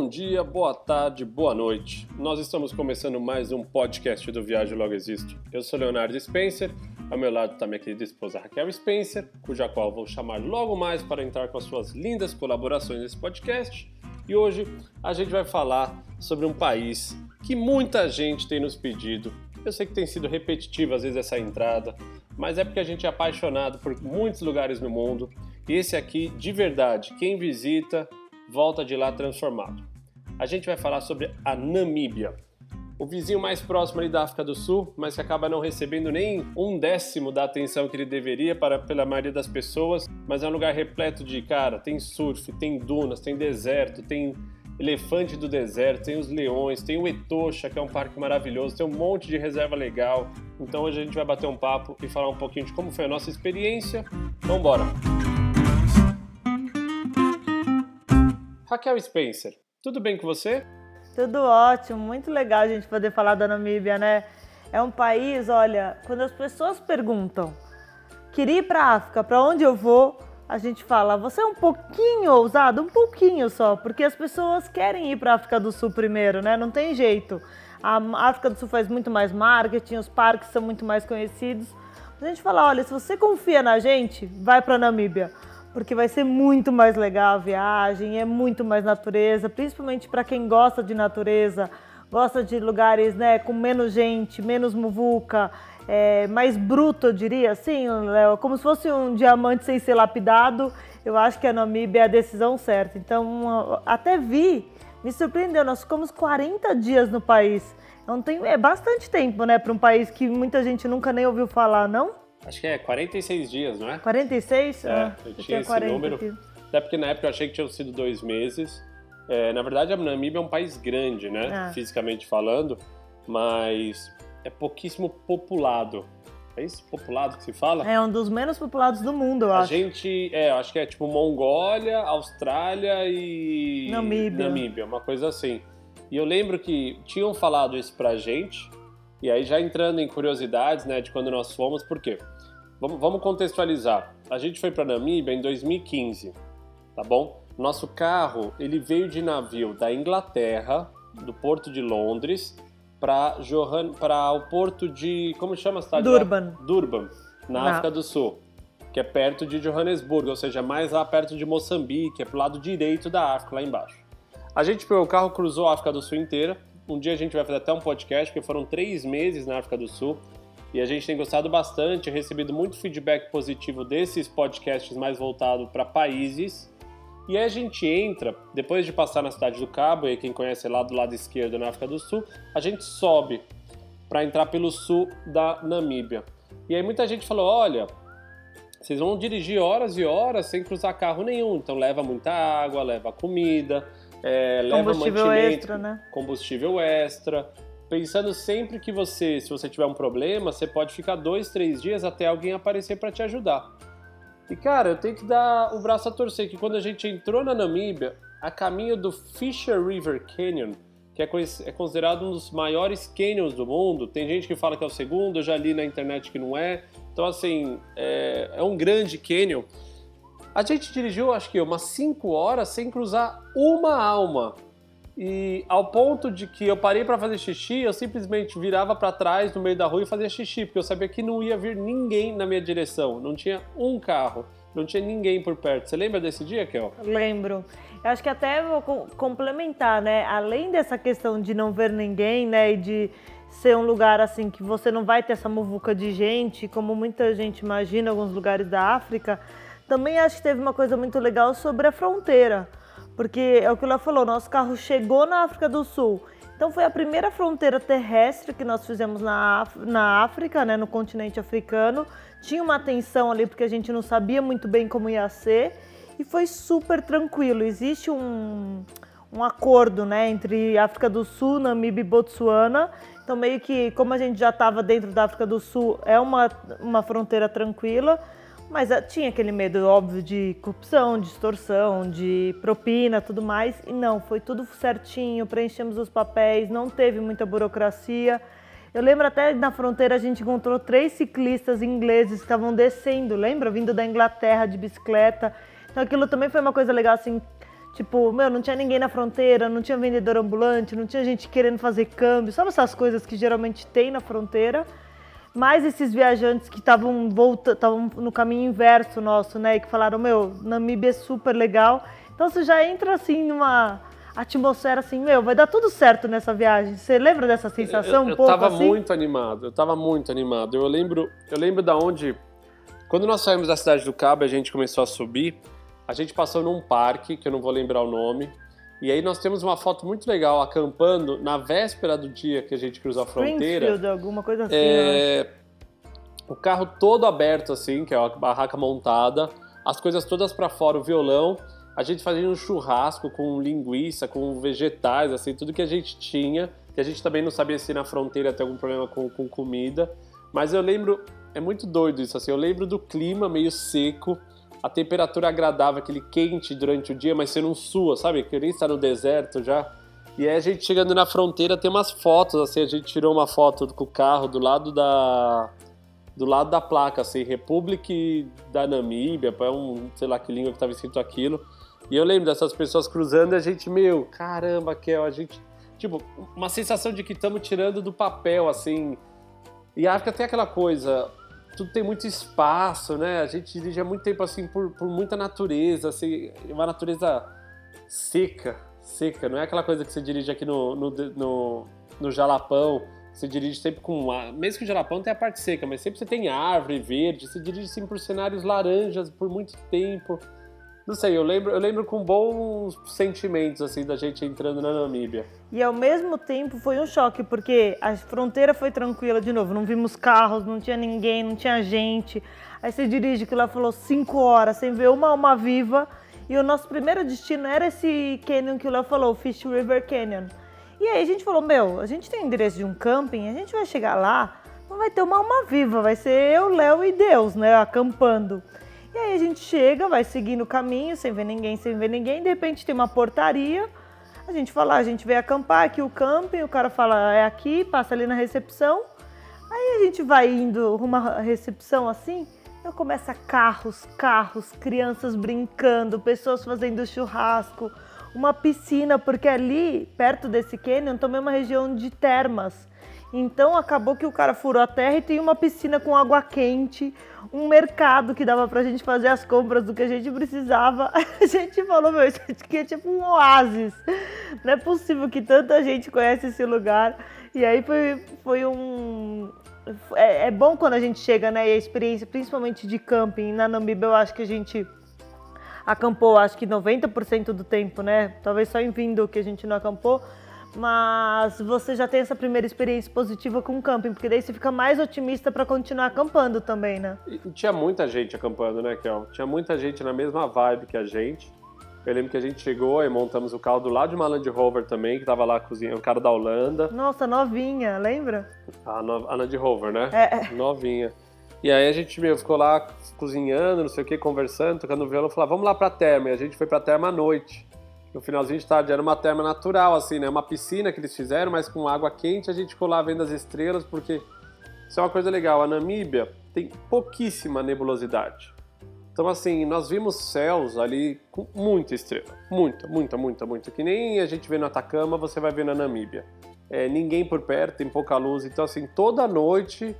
Bom dia, boa tarde, boa noite. Nós estamos começando mais um podcast do Viagem Logo Existo. Eu sou Leonardo Spencer, ao meu lado está minha querida esposa Raquel Spencer, cuja qual vou chamar logo mais para entrar com as suas lindas colaborações nesse podcast. E hoje a gente vai falar sobre um país que muita gente tem nos pedido. Eu sei que tem sido repetitivo às vezes essa entrada, mas é porque a gente é apaixonado por muitos lugares no mundo. E esse aqui, de verdade, quem visita volta de lá transformado. A gente vai falar sobre a Namíbia, o vizinho mais próximo ali da África do Sul, mas que acaba não recebendo nem um décimo da atenção que ele deveria para pela maioria das pessoas, mas é um lugar repleto de, cara, tem surf, tem dunas, tem deserto, tem elefante do deserto, tem os leões, tem o Etosha, que é um parque maravilhoso, tem um monte de reserva legal. Então hoje a gente vai bater um papo e falar um pouquinho de como foi a nossa experiência. Então bora! Raquel Spencer, tudo bem com você? Tudo ótimo, muito legal a gente poder falar da Namíbia, né? É um país, olha, quando as pessoas perguntam, queria ir para África, para onde eu vou? A gente fala, você é um pouquinho ousado, um pouquinho só, porque as pessoas querem ir para África do Sul primeiro, né? Não tem jeito. A África do Sul faz muito mais marketing, os parques são muito mais conhecidos. A gente fala, olha, se você confia na gente, vai para Namíbia porque vai ser muito mais legal a viagem, é muito mais natureza, principalmente para quem gosta de natureza, gosta de lugares né, com menos gente, menos muvuca, é, mais bruto, eu diria assim, Léo, como se fosse um diamante sem ser lapidado. Eu acho que a Namíbia é a decisão certa. Então, até vi, me surpreendeu, nós ficamos 40 dias no país. Não tem, é bastante tempo, né, para um país que muita gente nunca nem ouviu falar, não? Acho que é 46 dias, não é? 46? É, ah, eu tinha esse número. Aqui. Até porque na época eu achei que tinham sido dois meses. É, na verdade, a Namíbia é um país grande, né? Ah. Fisicamente falando, mas é pouquíssimo populado. É isso? Populado que se fala? É um dos menos populados do mundo, eu a acho. A gente, é, eu acho que é tipo Mongólia, Austrália e. Namíbia. Namíbia, uma coisa assim. E eu lembro que tinham falado isso pra gente, e aí, já entrando em curiosidades né, de quando nós fomos, por quê? Vamos, vamos contextualizar. A gente foi para Namíbia em 2015, tá bom? Nosso carro ele veio de navio da Inglaterra, do porto de Londres, para Johan... o porto de. Como chama a cidade? Durban. Lá? Durban, na Não. África do Sul, que é perto de Johannesburgo, ou seja, mais lá perto de Moçambique, é pro lado direito da África, lá embaixo. A gente pegou o carro, cruzou a África do Sul inteira, um dia a gente vai fazer até um podcast, porque foram três meses na África do Sul e a gente tem gostado bastante, recebido muito feedback positivo desses podcasts mais voltados para países. E aí a gente entra, depois de passar na cidade do Cabo, e quem conhece lá do lado esquerdo na África do Sul, a gente sobe para entrar pelo sul da Namíbia. E aí muita gente falou: olha, vocês vão dirigir horas e horas sem cruzar carro nenhum, então leva muita água, leva comida é, leva combustível extra, né? Combustível extra. Pensando sempre que você, se você tiver um problema, você pode ficar dois, três dias até alguém aparecer para te ajudar. E cara, eu tenho que dar o braço a torcer que quando a gente entrou na Namíbia, a caminho do Fisher River Canyon, que é, é considerado um dos maiores canyons do mundo, tem gente que fala que é o segundo, eu já li na internet que não é. Então, assim, é, é um grande canyon. A gente dirigiu, acho que umas 5 horas sem cruzar uma alma. E ao ponto de que eu parei para fazer xixi, eu simplesmente virava para trás no meio da rua e fazia xixi, porque eu sabia que não ia vir ninguém na minha direção. Não tinha um carro, não tinha ninguém por perto. Você lembra desse dia, Kel? Lembro. Eu acho que até vou complementar, né? Além dessa questão de não ver ninguém, né, e de ser um lugar assim que você não vai ter essa muvuca de gente, como muita gente imagina em alguns lugares da África, também acho que teve uma coisa muito legal sobre a fronteira, porque é o que ela falou, nosso carro chegou na África do Sul. Então foi a primeira fronteira terrestre que nós fizemos na, na África, né, no continente africano. Tinha uma tensão ali porque a gente não sabia muito bem como ia ser e foi super tranquilo. Existe um, um acordo né, entre África do Sul, Namíbia e Botsuana. Então meio que como a gente já estava dentro da África do Sul, é uma, uma fronteira tranquila. Mas ah, tinha aquele medo óbvio de corrupção, de extorsão, de propina, tudo mais. E não, foi tudo certinho, preenchemos os papéis, não teve muita burocracia. Eu lembro até na fronteira a gente encontrou três ciclistas ingleses que estavam descendo, lembra? Vindo da Inglaterra de bicicleta. Então aquilo também foi uma coisa legal, assim, Tipo, meu, não tinha ninguém na fronteira, não tinha vendedor ambulante, não tinha gente querendo fazer câmbio, sabe essas coisas que geralmente tem na fronteira? Mas esses viajantes que estavam volta, estavam no caminho inverso nosso, né? E que falaram, meu, Namíbia é super legal. Então você já entra assim numa atmosfera assim, meu, vai dar tudo certo nessa viagem. Você lembra dessa sensação eu, eu, um pouco Eu tava assim? muito animado, eu tava muito animado. Eu lembro, eu lembro da onde quando nós saímos da cidade do Cabo, a gente começou a subir, a gente passou num parque, que eu não vou lembrar o nome, e aí nós temos uma foto muito legal acampando na véspera do dia que a gente cruzou a fronteira. Alguma coisa assim, É, o carro todo aberto assim, que é a barraca montada, as coisas todas para fora, o violão, a gente fazia um churrasco com linguiça, com vegetais, assim, tudo que a gente tinha, que a gente também não sabia se na fronteira tem algum problema com, com comida, mas eu lembro, é muito doido isso, assim, eu lembro do clima meio seco, a temperatura agradável, aquele quente durante o dia, mas você não sua, sabe? Que nem está no deserto já. E aí a gente chegando na fronteira tem umas fotos, assim, a gente tirou uma foto com o carro do lado da do lado da placa, assim, República da Namíbia, é um, sei lá que língua que estava escrito aquilo. E eu lembro dessas pessoas cruzando e a gente, meu, caramba, Kel, a gente. Tipo, uma sensação de que estamos tirando do papel, assim. E a África tem aquela coisa, tudo tem muito espaço, né? A gente dirige há muito tempo, assim, por, por muita natureza, assim, uma natureza seca, seca. Não é aquela coisa que você dirige aqui no, no, no, no Jalapão, você dirige sempre com. Mesmo que o Jalapão tenha a parte seca, mas sempre você tem árvore verde, você dirige sempre por cenários laranjas por muito tempo. Não sei, eu lembro, eu lembro com bons sentimentos assim da gente entrando na Namíbia. E ao mesmo tempo foi um choque, porque a fronteira foi tranquila de novo, não vimos carros, não tinha ninguém, não tinha gente. Aí você dirige que lá falou cinco horas sem ver uma alma viva. E o nosso primeiro destino era esse canyon que o Léo falou, Fish River Canyon. E aí a gente falou, meu, a gente tem o endereço de um camping, a gente vai chegar lá, não vai ter uma alma viva, vai ser eu, Léo e Deus, né, acampando. E aí a gente chega, vai seguindo o caminho, sem ver ninguém, sem ver ninguém, de repente tem uma portaria, a gente fala, a gente veio acampar aqui o camping, o cara fala, é aqui, passa ali na recepção. Aí a gente vai indo à recepção assim, eu começa carros, carros, crianças brincando, pessoas fazendo churrasco, uma piscina, porque ali, perto desse canyon, também é uma região de termas. Então acabou que o cara furou a terra e tem uma piscina com água quente, um mercado que dava pra gente fazer as compras do que a gente precisava. A gente falou, meu, isso aqui é tipo um oásis. Não é possível que tanta gente conhece esse lugar. E aí foi, foi um. É, é bom quando a gente chega, né? E a experiência, principalmente de camping na Namíbia, eu acho que a gente acampou, acho que 90% do tempo, né? Talvez só em vindo que a gente não acampou mas você já tem essa primeira experiência positiva com o camping, porque daí você fica mais otimista para continuar acampando também, né? E tinha muita gente acampando, né, Kel? Tinha muita gente na mesma vibe que a gente. Eu lembro que a gente chegou e montamos o carro do lado de uma Land Rover também, que tava lá cozinhando, o cara da Holanda. Nossa, novinha, lembra? A, no, a Land Rover, né? É. Novinha. E aí a gente meu, ficou lá cozinhando, não sei o que, conversando, tocando violão, falou, vamos lá pra terma. E a gente foi pra terma à noite no finalzinho de tarde. Era uma terma natural, assim, né? Uma piscina que eles fizeram, mas com água quente. A gente ficou lá vendo as estrelas, porque isso é uma coisa legal. A Namíbia tem pouquíssima nebulosidade. Então, assim, nós vimos céus ali com muita estrela. Muita, muita, muita, muita. Que nem a gente vê no Atacama, você vai ver na Namíbia. É, ninguém por perto, tem pouca luz. Então, assim, toda noite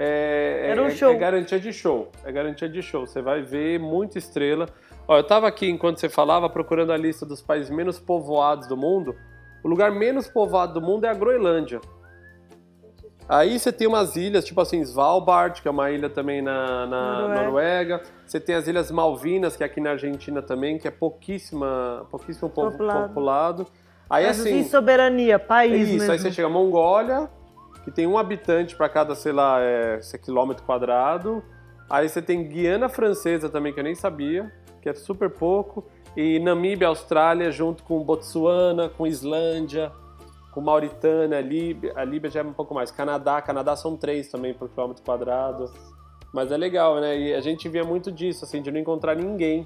é, um é, show. é garantia de show. É garantia de show. Você vai ver muita estrela. Ó, eu tava aqui enquanto você falava procurando a lista dos países menos povoados do mundo. O lugar menos povoado do mundo é a Groenlândia. Aí você tem umas ilhas, tipo assim, Svalbard, que é uma ilha também na, na Noruega. Noruega. Você tem as Ilhas Malvinas, que é aqui na Argentina também, que é pouquíssima, pouquíssimo povo- Populado. populado. Aí Mas assim, em soberania, país isso, mesmo. aí você chega a Mongólia, que tem um habitante para cada, sei lá, é, quilômetro quadrado. Aí você tem Guiana Francesa também, que eu nem sabia, que é super pouco. E Namíbia, Austrália, junto com Botsuana, com Islândia, com Mauritânia, Líbia. A Líbia já é um pouco mais. Canadá, Canadá são três também por quilômetro quadrado. Mas é legal, né? E a gente via muito disso, assim, de não encontrar ninguém.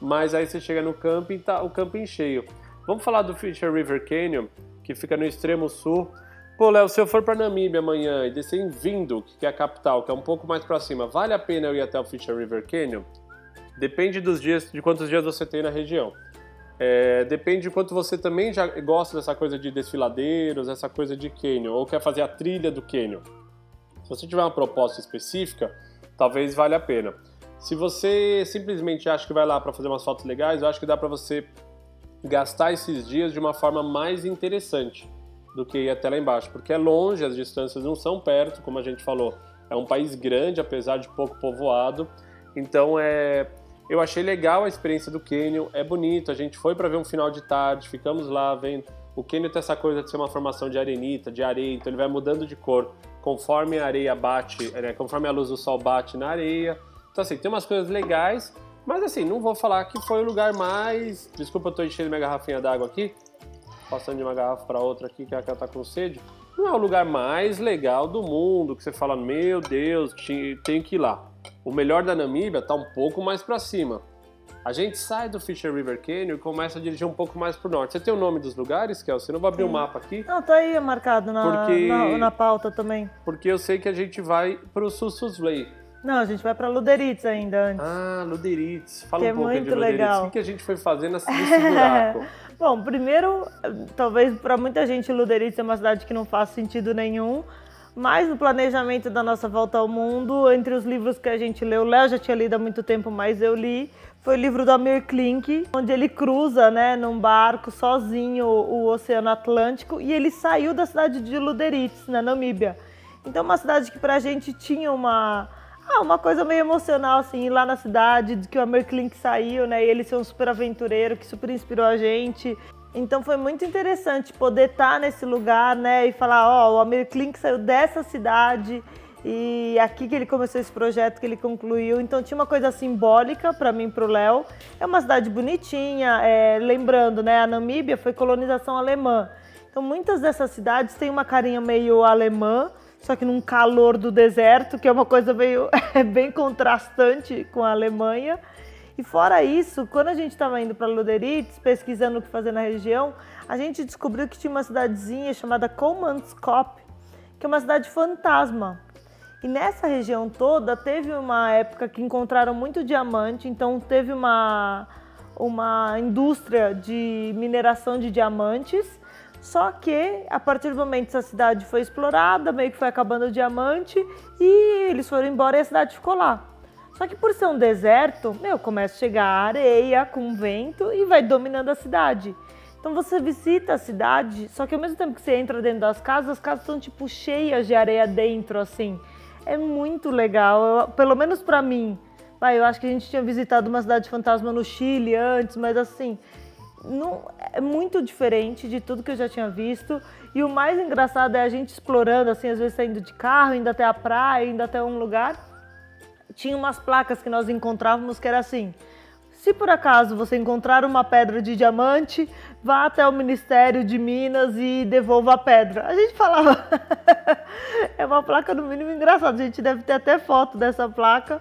Mas aí você chega no camping tá o camping cheio. Vamos falar do Fisher River Canyon, que fica no extremo sul. Pô, Léo, se eu for para Namíbia amanhã e descer em Windhoek, que é a capital, que é um pouco mais para cima, vale a pena eu ir até o Fisher River Canyon? Depende dos dias, de quantos dias você tem na região. É, depende de quanto você também já gosta dessa coisa de desfiladeiros, essa coisa de canyon, ou quer fazer a trilha do canyon. Se você tiver uma proposta específica, talvez valha a pena. Se você simplesmente acha que vai lá para fazer umas fotos legais, eu acho que dá para você gastar esses dias de uma forma mais interessante do que ir até lá embaixo, porque é longe, as distâncias não são perto, como a gente falou. É um país grande, apesar de pouco povoado. Então é eu achei legal a experiência do Canyon, é bonito. A gente foi para ver um final de tarde, ficamos lá vendo. O Canyon tem essa coisa de ser uma formação de arenita, de areia, então ele vai mudando de cor conforme a areia bate, né, conforme a luz do sol bate na areia. Então, assim, tem umas coisas legais, mas assim, não vou falar que foi o lugar mais. Desculpa, eu tô enchendo minha garrafinha d'água aqui, passando de uma garrafa para outra aqui, que ela tá com sede. Não é o lugar mais legal do mundo, que você fala, meu Deus, tem que ir lá. O melhor da Namíbia está um pouco mais para cima. A gente sai do Fisher River Canyon e começa a dirigir um pouco mais para o norte. Você tem o nome dos lugares, Kelsey? Eu não vou abrir o um mapa aqui. Não, tá aí marcado na, porque... na, na, pauta também. Porque eu sei que a gente vai para o Sussusley. Não, a gente vai para Luderitz ainda antes. Ah, Luderitz. Fala que um pouco é muito de Luderitz. Legal. O que, que a gente foi fazendo nesse buraco? Bom, primeiro, talvez para muita gente Luderitz é uma cidade que não faz sentido nenhum. Mas no planejamento da nossa volta ao mundo, entre os livros que a gente leu, o Léo já tinha lido há muito tempo, mas eu li, foi o livro do Amir Klink, onde ele cruza, né, num barco sozinho o, Oceano Atlântico e ele saiu da cidade de Luderitz, na Namíbia. Então, uma cidade que pra gente tinha uma ah, uma coisa meio emocional, assim, lá na cidade, de que o Amir Klink saiu, né? E ele ser um super aventureiro que super inspirou a gente. Então foi muito interessante poder estar nesse lugar, né, e falar, ó, oh, o Amir Klink saiu dessa cidade e aqui que ele começou esse projeto que ele concluiu. Então tinha uma coisa simbólica para mim, para o Léo. É uma cidade bonitinha, é, lembrando, né, a Namíbia foi colonização alemã. Então muitas dessas cidades têm uma carinha meio alemã, só que num calor do deserto, que é uma coisa meio é bem contrastante com a Alemanha. E fora isso, quando a gente estava indo para Luderitz, pesquisando o que fazer na região, a gente descobriu que tinha uma cidadezinha chamada Kolmanskop, que é uma cidade fantasma. E nessa região toda teve uma época que encontraram muito diamante, então teve uma, uma indústria de mineração de diamantes. Só que a partir do momento que essa cidade foi explorada, meio que foi acabando o diamante e eles foram embora e a cidade ficou lá. Só que por ser um deserto, meu, começa a chegar areia com vento e vai dominando a cidade. Então você visita a cidade, só que ao mesmo tempo que você entra dentro das casas, as casas estão tipo cheias de areia dentro, assim. É muito legal, eu, pelo menos para mim. Vai, eu acho que a gente tinha visitado uma cidade fantasma no Chile antes, mas assim, não, é muito diferente de tudo que eu já tinha visto. E o mais engraçado é a gente explorando, assim, às vezes saindo de carro, indo até a praia, indo até um lugar tinha umas placas que nós encontrávamos que era assim: se por acaso você encontrar uma pedra de diamante, vá até o Ministério de Minas e devolva a pedra. A gente falava. é uma placa no mínimo engraçada. A gente deve ter até foto dessa placa,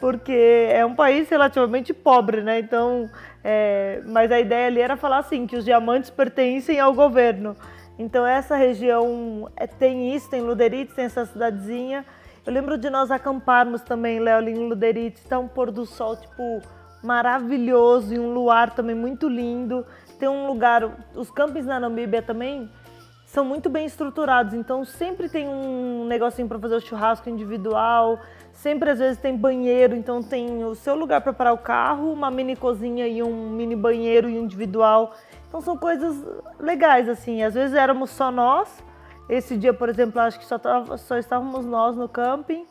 porque é um país relativamente pobre, né? Então, é... mas a ideia ali era falar assim que os diamantes pertencem ao governo. Então essa região é, tem isso, tem Luderitz, tem essa cidadezinha eu lembro de nós acamparmos também, Léo, em Luderitz, tá um pôr do sol, tipo, maravilhoso e um luar também muito lindo. Tem um lugar, os campings na Namíbia também são muito bem estruturados, então sempre tem um negocinho para fazer o churrasco individual, sempre às vezes tem banheiro, então tem o seu lugar para parar o carro, uma mini cozinha e um mini banheiro individual. Então são coisas legais assim. Às vezes éramos só nós, esse dia, por exemplo, acho que só, tava, só estávamos nós no camping,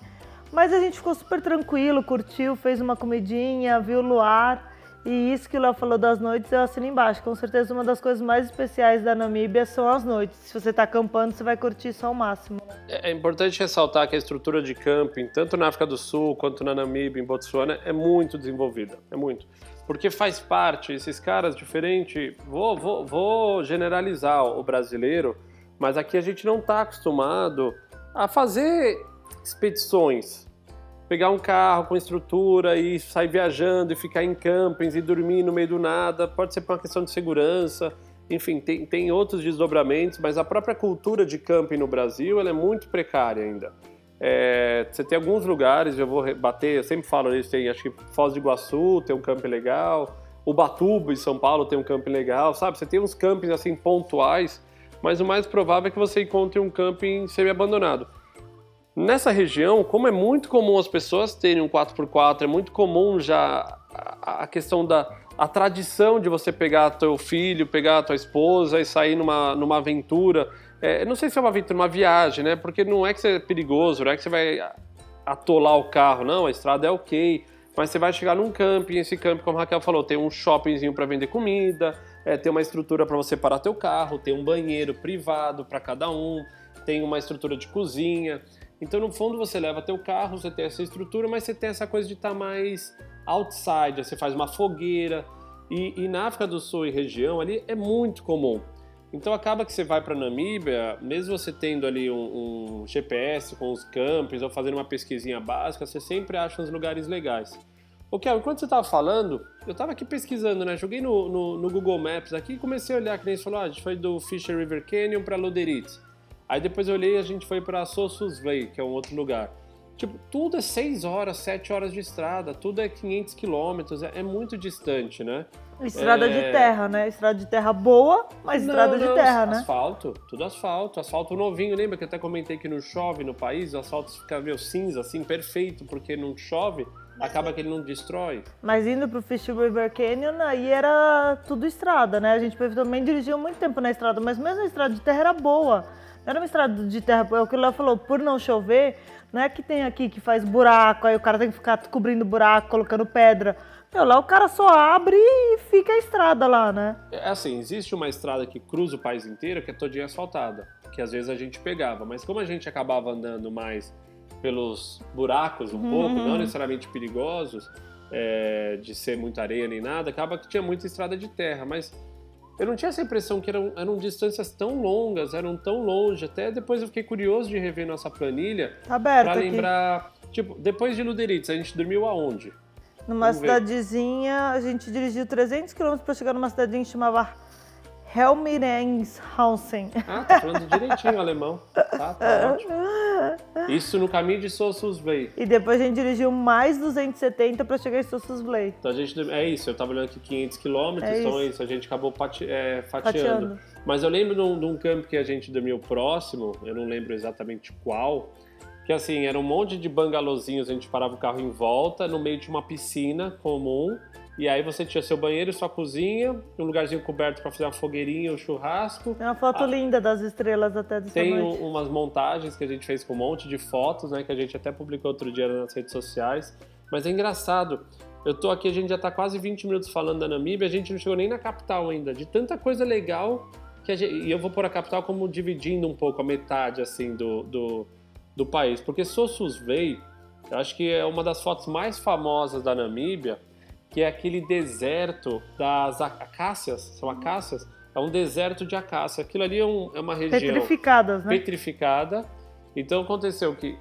mas a gente ficou super tranquilo, curtiu, fez uma comidinha, viu o luar. E isso que o Léo falou das noites, eu assino embaixo. Com certeza, uma das coisas mais especiais da Namíbia são as noites. Se você está acampando, você vai curtir isso ao máximo. É, é importante ressaltar que a estrutura de camping, tanto na África do Sul quanto na Namíbia, em Botsuana, é muito desenvolvida. É muito. Porque faz parte, esses caras diferentes. Vou, vou, vou generalizar o brasileiro mas aqui a gente não está acostumado a fazer expedições. Pegar um carro com estrutura e sair viajando e ficar em campings e dormir no meio do nada. Pode ser por uma questão de segurança. Enfim, tem, tem outros desdobramentos, mas a própria cultura de camping no Brasil ela é muito precária ainda. É, você tem alguns lugares, eu vou bater, eu sempre falo isso, tem acho que Foz do Iguaçu tem um camping legal, Ubatuba, em São Paulo, tem um camping legal, sabe? Você tem uns campings assim pontuais, mas o mais provável é que você encontre um camping semi-abandonado. Nessa região, como é muito comum as pessoas terem um 4x4, é muito comum já a questão da a tradição de você pegar teu filho, pegar tua esposa e sair numa, numa aventura. É, não sei se é uma aventura, uma viagem, né? Porque não é que você é perigoso, não é que você vai atolar o carro, não, a estrada é ok. Mas você vai chegar num camping, esse camping, como a Raquel falou, tem um shoppingzinho para vender comida, é, tem uma estrutura para você parar teu carro, tem um banheiro privado para cada um, tem uma estrutura de cozinha. Então, no fundo, você leva teu carro, você tem essa estrutura, mas você tem essa coisa de estar tá mais outside, você faz uma fogueira. E, e, na África do Sul e região ali é muito comum. Então acaba que você vai para Namíbia, mesmo você tendo ali um, um, GPS com os campos ou fazendo uma pesquisinha básica, você sempre acha uns lugares legais. O Kel, enquanto você estava falando, eu estava aqui pesquisando, né? Joguei no, no, no, Google Maps aqui e comecei a olhar, que nem você falou, ah, a gente foi do Fisher River Canyon para Loderit. Aí depois eu olhei e a gente foi para Sossusvlei, que é um outro lugar. Tipo, tudo é 6 horas, 7 horas de estrada, tudo é 500 quilômetros, é, é, muito distante, né? Estrada é... de terra, né? Estrada de terra boa, mas não, estrada não, de terra, né? Asfalto, tudo asfalto, asfalto novinho. Lembra que eu até comentei que não chove no país, o asfalto fica meio cinza, assim, perfeito, porque não chove, acaba que ele não destrói. Mas indo pro Fish River Canyon, aí era tudo estrada, né? A gente também dirigiu muito tempo na estrada, mas mesmo a estrada de terra era boa. Não era uma estrada de terra, é o que o Léo falou, por não chover, não é que tem aqui que faz buraco, aí o cara tem que ficar cobrindo buraco, colocando pedra. Meu, lá o cara só abre e fica a estrada lá, né? É assim, existe uma estrada que cruza o país inteiro que é todinha asfaltada, que às vezes a gente pegava, mas como a gente acabava andando mais pelos buracos um uhum. pouco, não necessariamente perigosos, é, de ser muita areia nem nada, acaba que tinha muita estrada de terra, mas eu não tinha essa impressão que eram, eram distâncias tão longas, eram tão longe. Até depois eu fiquei curioso de rever nossa planilha. Aberto pra lembrar. Aqui. Tipo, depois de Luderitz, a gente dormiu aonde? Numa Vamos cidadezinha, ver. a gente dirigiu 300 km para chegar numa cidadezinha que chamava Helmirenshausen. Ah, tá falando direitinho alemão. Tá, tá ótimo. Isso no caminho de Sossusvlei. E depois a gente dirigiu mais 270 para chegar em Sossusvlei. Então a gente, é isso, eu tava olhando aqui 500 quilômetros, é então é isso, a gente acabou pati, é, fatiando. fatiando. Mas eu lembro de um, de um campo que a gente dormiu próximo, eu não lembro exatamente qual, que assim, era um monte de bangalôzinhos, a gente parava o carro em volta, no meio de uma piscina comum, e aí você tinha seu banheiro, sua cozinha, um lugarzinho coberto para fazer uma fogueirinha, um churrasco. É uma foto ah, linda das estrelas até dessa Tem noite. umas montagens que a gente fez com um monte de fotos, né, que a gente até publicou outro dia nas redes sociais. Mas é engraçado. Eu tô aqui, a gente já tá quase 20 minutos falando da Namíbia, a gente não chegou nem na capital ainda, de tanta coisa legal que gente, e eu vou pôr a capital como dividindo um pouco a metade assim do, do, do país, porque Sossusvlei, eu acho que é uma das fotos mais famosas da Namíbia que é aquele deserto das acácias, são acácias? É um deserto de acácia. Aquilo ali é, um, é uma região... Petrificadas, né? Petrificada. Então aconteceu que,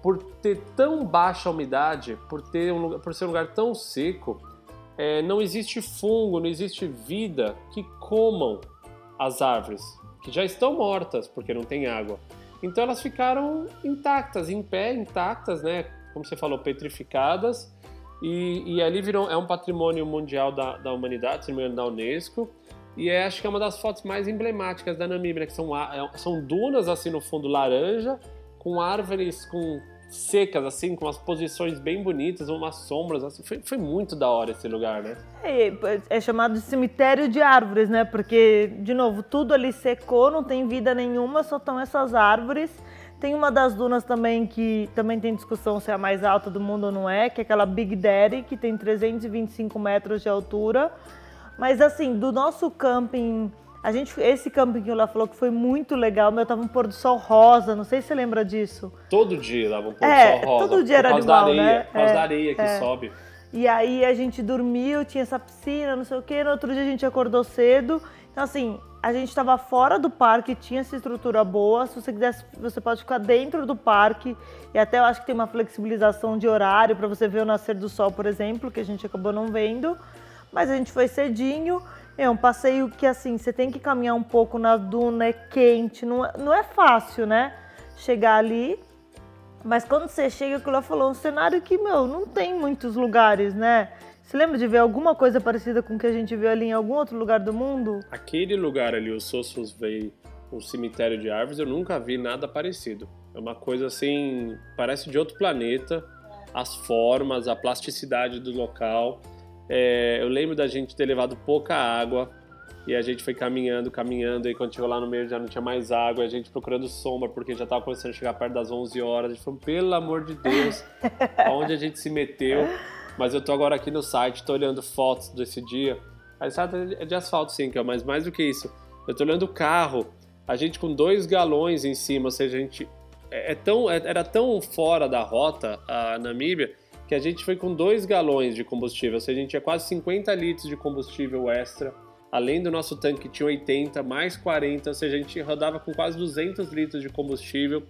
por ter tão baixa umidade, por, ter um, por ser um lugar tão seco, é, não existe fungo, não existe vida que comam as árvores, que já estão mortas porque não tem água. Então elas ficaram intactas, em pé, intactas, né? Como você falou, petrificadas e, e ali virou, é um patrimônio mundial da, da humanidade, se da Unesco. E é, acho que é uma das fotos mais emblemáticas da Namíbia, que são, é, são dunas assim no fundo laranja, com árvores com secas, assim, com umas posições bem bonitas, umas sombras, assim. Foi, foi muito da hora esse lugar, né? É, é, chamado de cemitério de árvores, né? Porque, de novo, tudo ali secou, não tem vida nenhuma, só estão essas árvores. Tem uma das dunas também que também tem discussão se é a mais alta do mundo ou não é, que é aquela Big Daddy, que tem 325 metros de altura. Mas assim, do nosso camping, a gente, esse camping que o Lá falou que foi muito legal, meu tava um pôr do sol rosa, não sei se você lembra disso. Todo dia dava um pôr é, do sol rosa. Todo dia era animal, da areia, né? Por causa é, da areia que é. sobe. E aí a gente dormiu, tinha essa piscina, não sei o quê. No outro dia a gente acordou cedo. Então, assim, a gente estava fora do parque, tinha essa estrutura boa. Se você quiser, você pode ficar dentro do parque. E até eu acho que tem uma flexibilização de horário para você ver o nascer do sol, por exemplo, que a gente acabou não vendo. Mas a gente foi cedinho. É um passeio que, assim, você tem que caminhar um pouco na duna, é quente, não é, não é fácil, né? Chegar ali. Mas quando você chega, aquilo lá falou, um cenário que, meu, não tem muitos lugares, né? Você lembra de ver alguma coisa parecida com o que a gente viu ali em algum outro lugar do mundo? Aquele lugar ali, o Sossus Bay, um cemitério de árvores, eu nunca vi nada parecido. É uma coisa assim, parece de outro planeta. As formas, a plasticidade do local. É, eu lembro da gente ter levado pouca água e a gente foi caminhando, caminhando, e quando chegou lá no meio já não tinha mais água, a gente procurando sombra, porque já estava começando a chegar perto das 11 horas. A gente falou, pelo amor de Deus, aonde a gente se meteu? Mas eu tô agora aqui no site, tô olhando fotos desse dia. A estrada é de asfalto, sim, mas mais do que isso. Eu tô olhando o carro, a gente com dois galões em cima, ou seja, a gente é, é tão, é, era tão fora da rota a Namíbia que a gente foi com dois galões de combustível, ou seja, a gente tinha quase 50 litros de combustível extra, além do nosso tanque que tinha 80, mais 40, ou seja, a gente rodava com quase 200 litros de combustível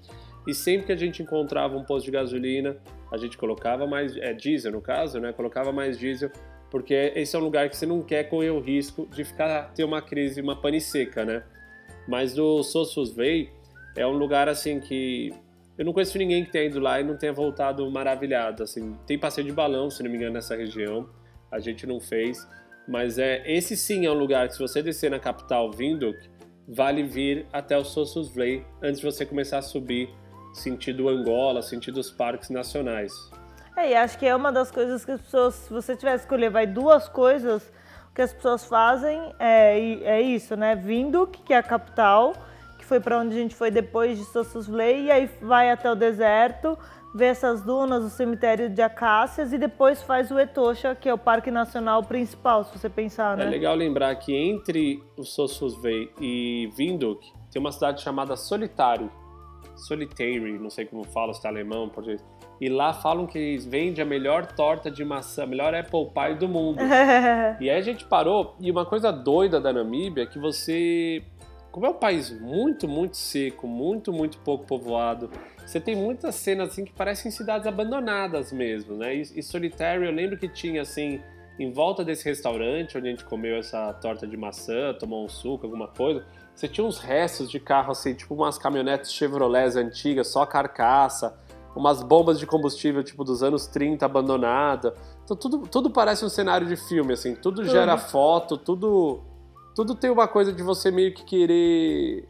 e sempre que a gente encontrava um posto de gasolina, a gente colocava mais é, diesel no caso, né? Colocava mais diesel, porque esse é um lugar que você não quer correr o risco de ficar ter uma crise, uma pane seca, né? Mas o Sossus Bay é um lugar assim que eu não conheço ninguém que tenha ido lá e não tenha voltado maravilhado. Assim, tem passeio de balão, se não me engano, nessa região. A gente não fez, mas é esse sim é um lugar que se você descer na capital Windhoek, vale vir até o Sossus Bay antes de você começar a subir sentido Angola, sentido os parques nacionais. É, e acho que é uma das coisas que as pessoas, se você tiver que escolher, vai duas coisas que as pessoas fazem é, é isso, né? Vindo, que é a capital, foi para onde a gente foi depois de Sossusvlei, e aí vai até o deserto, vê essas dunas, o cemitério de acácias e depois faz o Etosha, que é o parque nacional principal, se você pensar, né? É legal lembrar que entre o Sossusvlei e Windhoek tem uma cidade chamada Solitário, Solitary, não sei como fala, se tá alemão, português. E lá falam que vende a melhor torta de maçã, a melhor apple pie do mundo. e aí a gente parou, e uma coisa doida da Namíbia é que você. Como é um país muito, muito seco, muito, muito pouco povoado, você tem muitas cenas assim que parecem cidades abandonadas mesmo, né? E, e Solitary, eu lembro que tinha assim, em volta desse restaurante onde a gente comeu essa torta de maçã, tomou um suco, alguma coisa, você tinha uns restos de carro, assim, tipo umas caminhonetes Chevrolet antigas, só carcaça, umas bombas de combustível, tipo, dos anos 30 abandonada. Então tudo, tudo parece um cenário de filme, assim, tudo gera foto, tudo. Tudo tem uma coisa de você meio que querer.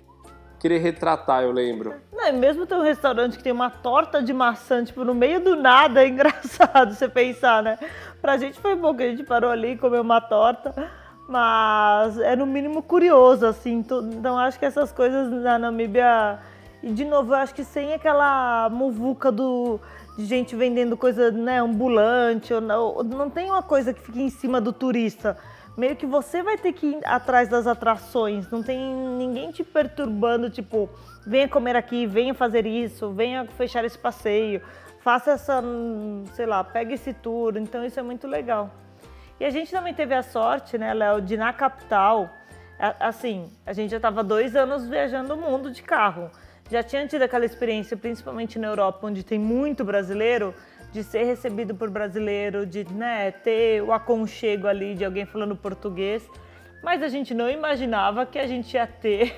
Querer retratar, eu lembro. Não, e mesmo tem um restaurante que tem uma torta de maçã, tipo, no meio do nada, é engraçado você pensar, né? Pra gente foi bom que a gente parou ali, comeu uma torta. Mas é no mínimo curioso, assim. Então acho que essas coisas na Namíbia. E de novo, eu acho que sem aquela muvuca do, de gente vendendo coisa né, ambulante, ou não, não tem uma coisa que fique em cima do turista. Meio que você vai ter que ir atrás das atrações, não tem ninguém te perturbando, tipo, venha comer aqui, venha fazer isso, venha fechar esse passeio, faça essa, sei lá, pegue esse tour. Então isso é muito legal. E a gente também teve a sorte, né, Léo, de na capital, assim, a gente já estava dois anos viajando o mundo de carro. Já tinha tido aquela experiência, principalmente na Europa, onde tem muito brasileiro, de ser recebido por brasileiro, de né, ter o aconchego ali de alguém falando português. Mas a gente não imaginava que a gente ia ter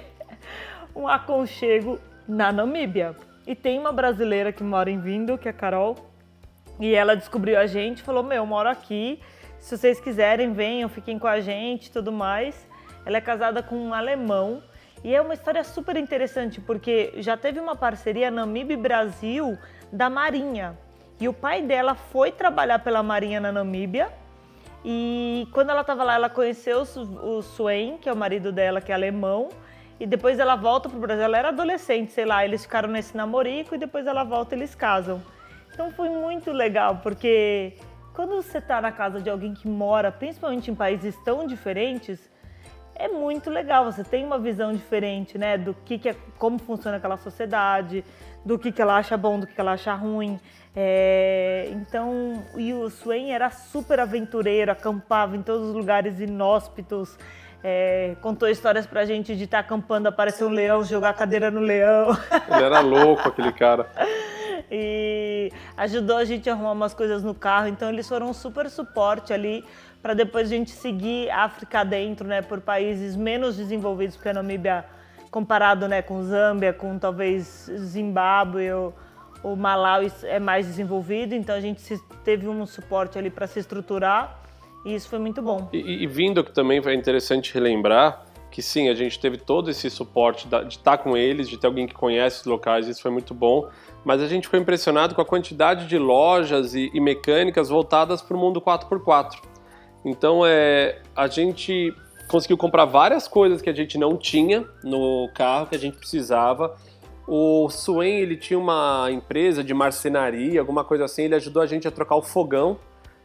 um aconchego na Namíbia. E tem uma brasileira que mora em Vindo, que é a Carol, e ela descobriu a gente falou: Meu, eu moro aqui se vocês quiserem, venham, fiquem com a gente tudo mais. Ela é casada com um alemão e é uma história super interessante porque já teve uma parceria Namíbia Brasil da Marinha. E o pai dela foi trabalhar pela Marinha na Namíbia. E quando ela estava lá, ela conheceu o Swain, que é o marido dela, que é alemão. E depois ela volta para o Brasil. Ela era adolescente, sei lá. Eles ficaram nesse namorico e depois ela volta e eles casam. Então foi muito legal, porque quando você está na casa de alguém que mora, principalmente em países tão diferentes, é muito legal. Você tem uma visão diferente, né, do que, que é, como funciona aquela sociedade, do que, que ela acha bom, do que, que ela acha ruim. É, então, e o Swain era super aventureiro, acampava em todos os lugares inóspitos. É, contou histórias pra gente de estar tá acampando, aparecer um leão, jogar a cadeira no leão. Ele era louco, aquele cara. e ajudou a gente a arrumar umas coisas no carro. Então eles foram um super suporte ali para depois a gente seguir África dentro, né, por países menos desenvolvidos, porque a Namíbia comparado, né, com Zâmbia, com talvez Zimbábue ou, ou Malawi é mais desenvolvido. Então a gente teve um suporte ali para se estruturar. E isso foi muito bom. E, e vindo que também foi interessante relembrar que sim, a gente teve todo esse suporte de estar com eles, de ter alguém que conhece os locais, isso foi muito bom. Mas a gente ficou impressionado com a quantidade de lojas e, e mecânicas voltadas para o mundo 4x4. Então é, a gente conseguiu comprar várias coisas que a gente não tinha no carro, que a gente precisava. O Swain, ele tinha uma empresa de marcenaria, alguma coisa assim, ele ajudou a gente a trocar o fogão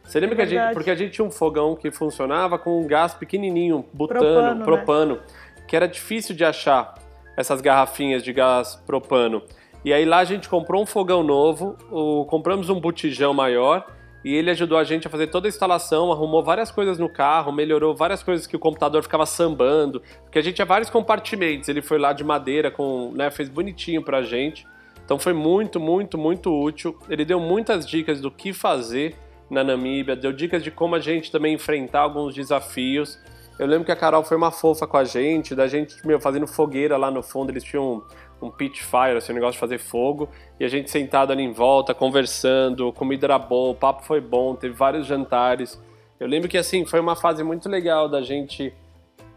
você lembra que a gente. Porque a gente tinha um fogão que funcionava com um gás pequenininho, butano, propano, propano né? que era difícil de achar essas garrafinhas de gás propano. E aí lá a gente comprou um fogão novo, o, compramos um botijão maior e ele ajudou a gente a fazer toda a instalação, arrumou várias coisas no carro, melhorou várias coisas que o computador ficava sambando, porque a gente tinha vários compartimentos. Ele foi lá de madeira, com, né, fez bonitinho pra gente. Então foi muito, muito, muito útil. Ele deu muitas dicas do que fazer na Namíbia, deu dicas de como a gente também enfrentar alguns desafios. Eu lembro que a Carol foi uma fofa com a gente, da gente meu, fazendo fogueira lá no fundo, eles tinham um, um pitch fire, assim, um negócio de fazer fogo, e a gente sentado ali em volta, conversando, comida era boa, o papo foi bom, teve vários jantares. Eu lembro que assim, foi uma fase muito legal da gente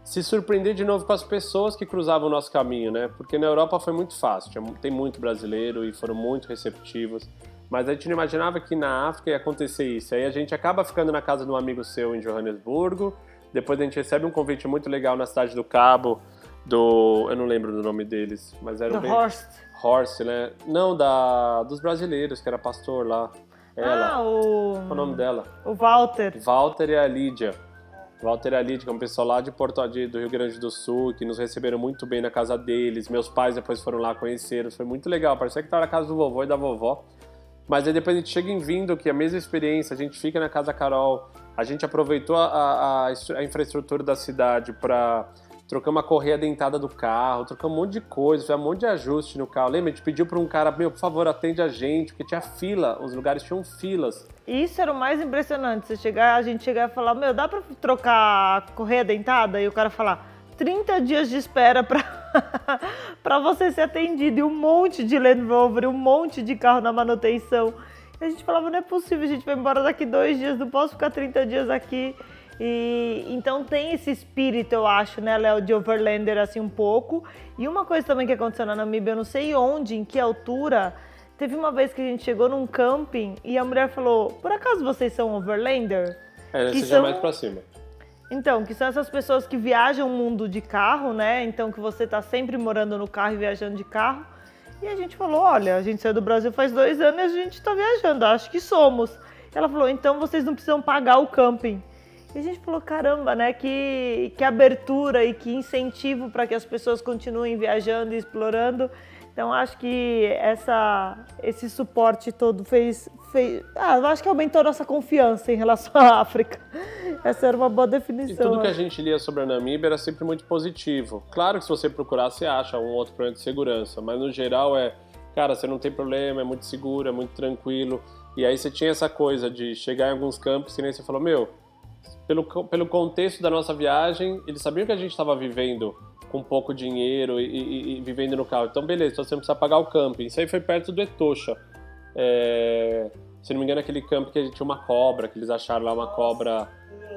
se surpreender de novo com as pessoas que cruzavam o nosso caminho, né? Porque na Europa foi muito fácil, tem muito brasileiro e foram muito receptivos mas a gente não imaginava que na África ia acontecer isso. Aí a gente acaba ficando na casa de um amigo seu em Johannesburgo, depois a gente recebe um convite muito legal na cidade do Cabo, do. Eu não lembro do nome deles, mas era do bem... Horst. Horst, né? Não, da dos brasileiros, que era pastor lá. Ela. Ah, o. Qual o nome dela? O Walter. Walter e a Lídia. Walter e a Lídia, que é um pessoal lá de Porto de, do Rio Grande do Sul, que nos receberam muito bem na casa deles. Meus pais depois foram lá conhecer, foi muito legal. Parecia que estava na casa do vovô e da vovó. Mas aí depois a gente chega em vindo, que é a mesma experiência, a gente fica na Casa Carol, a gente aproveitou a, a, a infraestrutura da cidade para trocar uma correia dentada do carro, trocar um monte de coisa, fez um monte de ajuste no carro. Lembra? A gente pediu para um cara, meu, por favor, atende a gente, porque tinha fila, os lugares tinham filas. Isso era o mais impressionante, você chegar, a gente chegar e falar, meu, dá para trocar a correia dentada? E o cara falar, 30 dias de espera para você ser atendido e um monte de Land Rover, um monte de carro na manutenção. E a gente falava, não é possível, a gente vai embora daqui dois dias, não posso ficar 30 dias aqui. E então tem esse espírito, eu acho, né, Léo, de overlander assim um pouco. E uma coisa também que aconteceu na Namíbia, eu não sei onde, em que altura, teve uma vez que a gente chegou num camping e a mulher falou: "Por acaso vocês são overlander?" É, que são... mais pra cima. Então, que são essas pessoas que viajam o mundo de carro, né? Então, que você está sempre morando no carro e viajando de carro. E a gente falou: olha, a gente saiu do Brasil faz dois anos e a gente está viajando, acho que somos. Ela falou: então vocês não precisam pagar o camping. E a gente falou: caramba, né? Que, que abertura e que incentivo para que as pessoas continuem viajando e explorando. Então acho que essa, esse suporte todo fez, fez. Ah, acho que aumentou nossa confiança em relação à África. Essa era uma boa definição. E tudo que a gente lia sobre a Namíbia era sempre muito positivo. Claro que se você procurar, você acha um outro problema de segurança, mas no geral é, cara, você não tem problema, é muito seguro, é muito tranquilo. E aí você tinha essa coisa de chegar em alguns campos, que nem você falou, meu, pelo, pelo contexto da nossa viagem, eles sabiam que a gente estava vivendo com pouco dinheiro e, e, e, vivendo no carro. Então, beleza, então você não precisa pagar o camping. Isso aí foi perto do Etosha. É, se não me engano, aquele camping que a gente tinha uma cobra, que eles acharam lá uma cobra.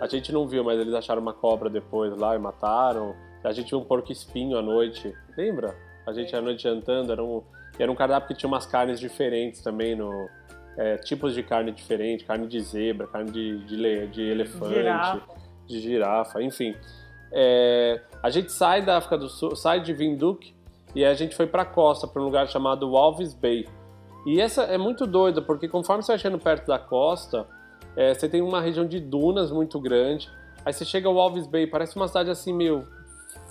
A gente não viu, mas eles acharam uma cobra depois lá e mataram. A gente viu um porco espinho à noite. Lembra? A gente à noite jantando, era um, era um cardápio que tinha umas carnes diferentes também no. É, tipos de carne diferente, carne de zebra, carne de, de, de elefante, girafa. de girafa, enfim. É, a gente sai da África do Sul, sai de Windhoek e a gente foi para a costa, para um lugar chamado Walvis Bay. E essa é muito doida, porque conforme você vai chegando perto da costa, é, você tem uma região de dunas muito grande. Aí você chega ao Walvis Bay, parece uma cidade assim meio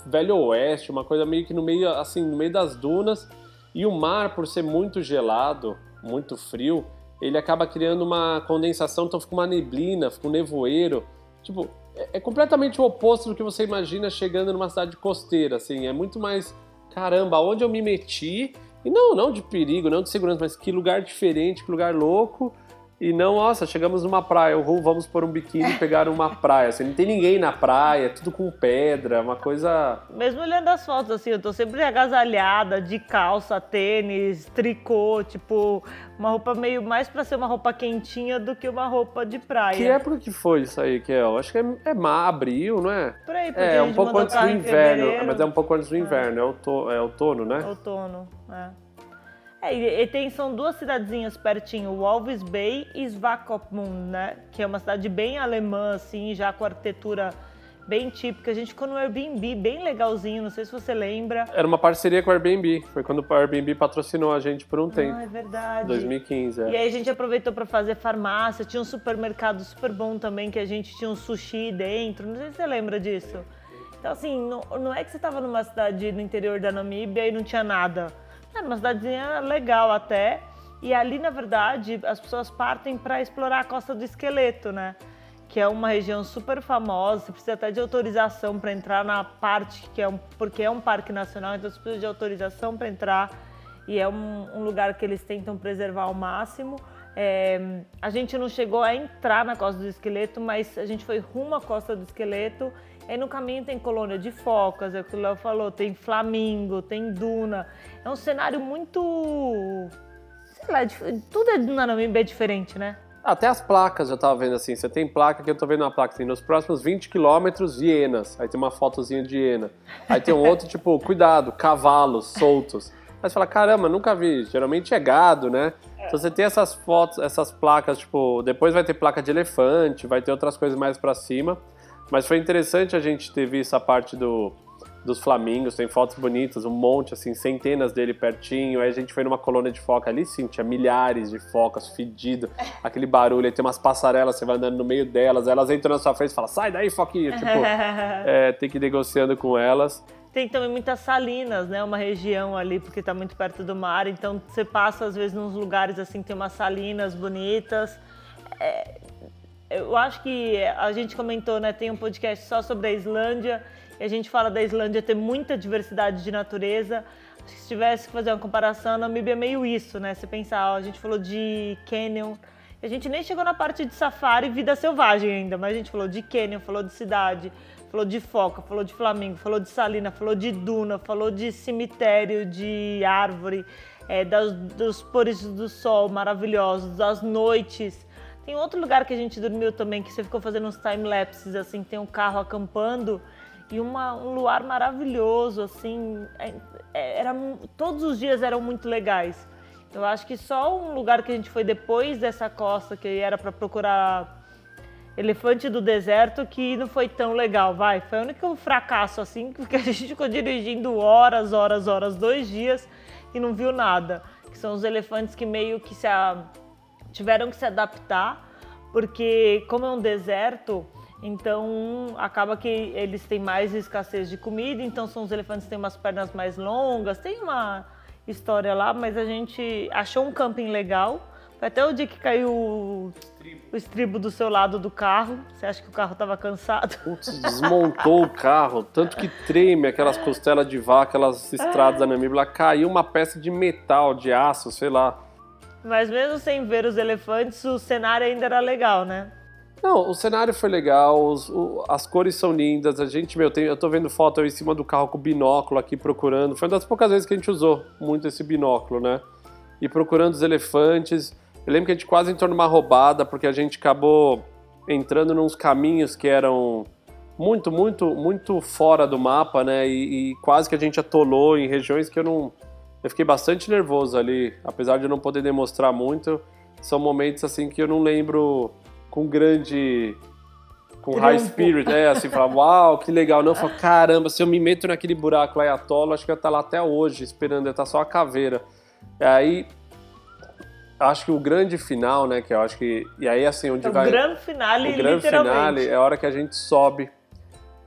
velho oeste, uma coisa meio que no meio assim, no meio das dunas. E o mar, por ser muito gelado, muito frio, ele acaba criando uma condensação, então fica uma neblina, fica um nevoeiro. Tipo, é, é completamente o oposto do que você imagina chegando numa cidade costeira, assim, é muito mais caramba, onde eu me meti, e não, não de perigo, não de segurança, mas que lugar diferente, que lugar louco, e não, nossa, chegamos numa praia, uhul, vamos por um biquíni e pegar uma praia. Assim, não tem ninguém na praia, tudo com pedra, uma coisa. Mesmo olhando as fotos, assim, eu tô sempre agasalhada, de calça, tênis, tricô, tipo, uma roupa meio mais pra ser uma roupa quentinha do que uma roupa de praia. Que época que foi isso aí, Kel? Acho que é, é má, abril, não é? Por aí, É, um pouco antes do inverno, mas é um pouco antes do inverno, é, outono, é outono, né? Outono, é. É, e, e tem, são duas cidadezinhas pertinho, Walvis Bay e Svakopmund, né? Que é uma cidade bem alemã, assim, já com arquitetura bem típica. A gente ficou no Airbnb, bem legalzinho, não sei se você lembra. Era uma parceria com o Airbnb, foi quando o Airbnb patrocinou a gente por um tempo, Ah, é verdade. 2015, E é. aí a gente aproveitou para fazer farmácia, tinha um supermercado super bom também, que a gente tinha um sushi dentro, não sei se você lembra disso. Então assim, não, não é que você estava numa cidade no interior da Namíbia e não tinha nada. Era uma cidadezinha legal até, e ali na verdade as pessoas partem para explorar a Costa do Esqueleto, né? Que é uma região super famosa, você precisa até de autorização para entrar na parte que é um, porque é um parque nacional, então você precisa de autorização para entrar e é um, um lugar que eles tentam preservar ao máximo. É, a gente não chegou a entrar na Costa do Esqueleto, mas a gente foi rumo à Costa do Esqueleto. Aí no caminho tem colônia de focas, é o que o Léo falou, tem flamingo, tem duna. É um cenário muito. Sei lá, dif- tudo é- na Namíbia é diferente, né? Até as placas eu tava vendo assim, você tem placa que eu tô vendo uma placa assim, nos próximos 20 quilômetros, hienas. Aí tem uma fotozinha de hiena. Aí tem um outro tipo, cuidado, cavalos soltos. Aí você fala, caramba, nunca vi. Geralmente é gado, né? Então você tem essas fotos, essas placas, tipo, depois vai ter placa de elefante, vai ter outras coisas mais pra cima. Mas foi interessante a gente ter visto a parte do, dos flamingos, tem fotos bonitas, um monte, assim, centenas dele pertinho. Aí a gente foi numa colônia de foca ali, sim, tinha milhares de focas, fedido, aquele barulho. Aí tem umas passarelas, você vai andando no meio delas, elas entram na sua frente e falam, sai daí, foquinha. Tipo, é, tem que ir negociando com elas. Tem também muitas salinas, né? Uma região ali, porque está muito perto do mar. Então você passa, às vezes, nos lugares assim, que tem umas salinas bonitas. É, eu acho que a gente comentou, né? Tem um podcast só sobre a Islândia. E a gente fala da Islândia ter muita diversidade de natureza. Se tivesse que fazer uma comparação, a Namíbia é meio isso, né? Você pensar, ó, a gente falou de canyon. A gente nem chegou na parte de safari e vida selvagem ainda, mas a gente falou de canyon, falou de cidade, falou de foca, falou de flamingo, falou de salina, falou de duna, falou de cemitério, de árvore, é, das- dos pôres do sol maravilhosos, das noites. Tem outro lugar que a gente dormiu também, que você ficou fazendo uns time-lapses, assim, tem um carro acampando e uma- um luar maravilhoso, assim, é- é- era, todos os dias eram muito legais. Eu acho que só um lugar que a gente foi depois dessa costa, que era para procurar elefante do deserto, que não foi tão legal, vai. Foi o único fracasso, assim, porque a gente ficou dirigindo horas, horas, horas, dois dias e não viu nada. Que são os elefantes que meio que se a- tiveram que se adaptar, porque como é um deserto, então acaba que eles têm mais escassez de comida, então são os elefantes que têm umas pernas mais longas, tem uma história lá, mas a gente achou um camping legal. Foi até o dia que caiu o o estribo do seu lado do carro. Você acha que o carro estava cansado? Putz, desmontou o carro, tanto que treme aquelas costelas de vaca, aquelas estradas da Namíbia, lá caiu uma peça de metal, de aço, sei lá. Mas mesmo sem ver os elefantes, o cenário ainda era legal, né? Não, o cenário foi legal, os- o- as cores são lindas. A gente, meu, tem- eu tô vendo foto em cima do carro com binóculo aqui procurando. Foi uma das poucas vezes que a gente usou muito esse binóculo, né? E procurando os elefantes. Eu lembro que a gente quase entrou numa roubada porque a gente acabou entrando nos caminhos que eram muito, muito, muito fora do mapa, né? E, e quase que a gente atolou em regiões que eu não. Eu fiquei bastante nervoso ali, apesar de eu não poder demonstrar muito. São momentos assim que eu não lembro com grande. com high Triunfo. spirit, é, assim, falar, uau, que legal. Não, eu falo, caramba, se eu me meto naquele buraco lá e atolo, acho que eu ia estar lá até hoje, esperando, eu estar só a caveira. Aí, acho que o grande final, né, que eu acho que. E aí, assim, onde É o vai. grande finale, O grande finale é a hora que a gente sobe.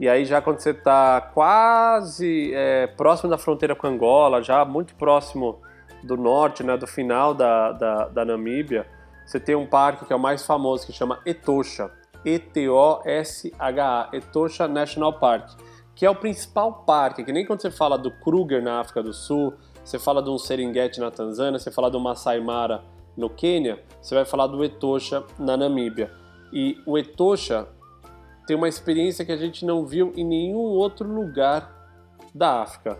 E aí já quando você tá quase é, próximo da fronteira com Angola, já muito próximo do norte, né, do final da, da, da Namíbia, você tem um parque que é o mais famoso, que chama Etosha. E-T-O-S-H-A, Etosha National Park, que é o principal parque, que nem quando você fala do Kruger na África do Sul, você fala de um Serengeti na Tanzânia, você fala do Masai Mara no Quênia, você vai falar do Etosha na Namíbia. E o Etosha tem uma experiência que a gente não viu em nenhum outro lugar da África.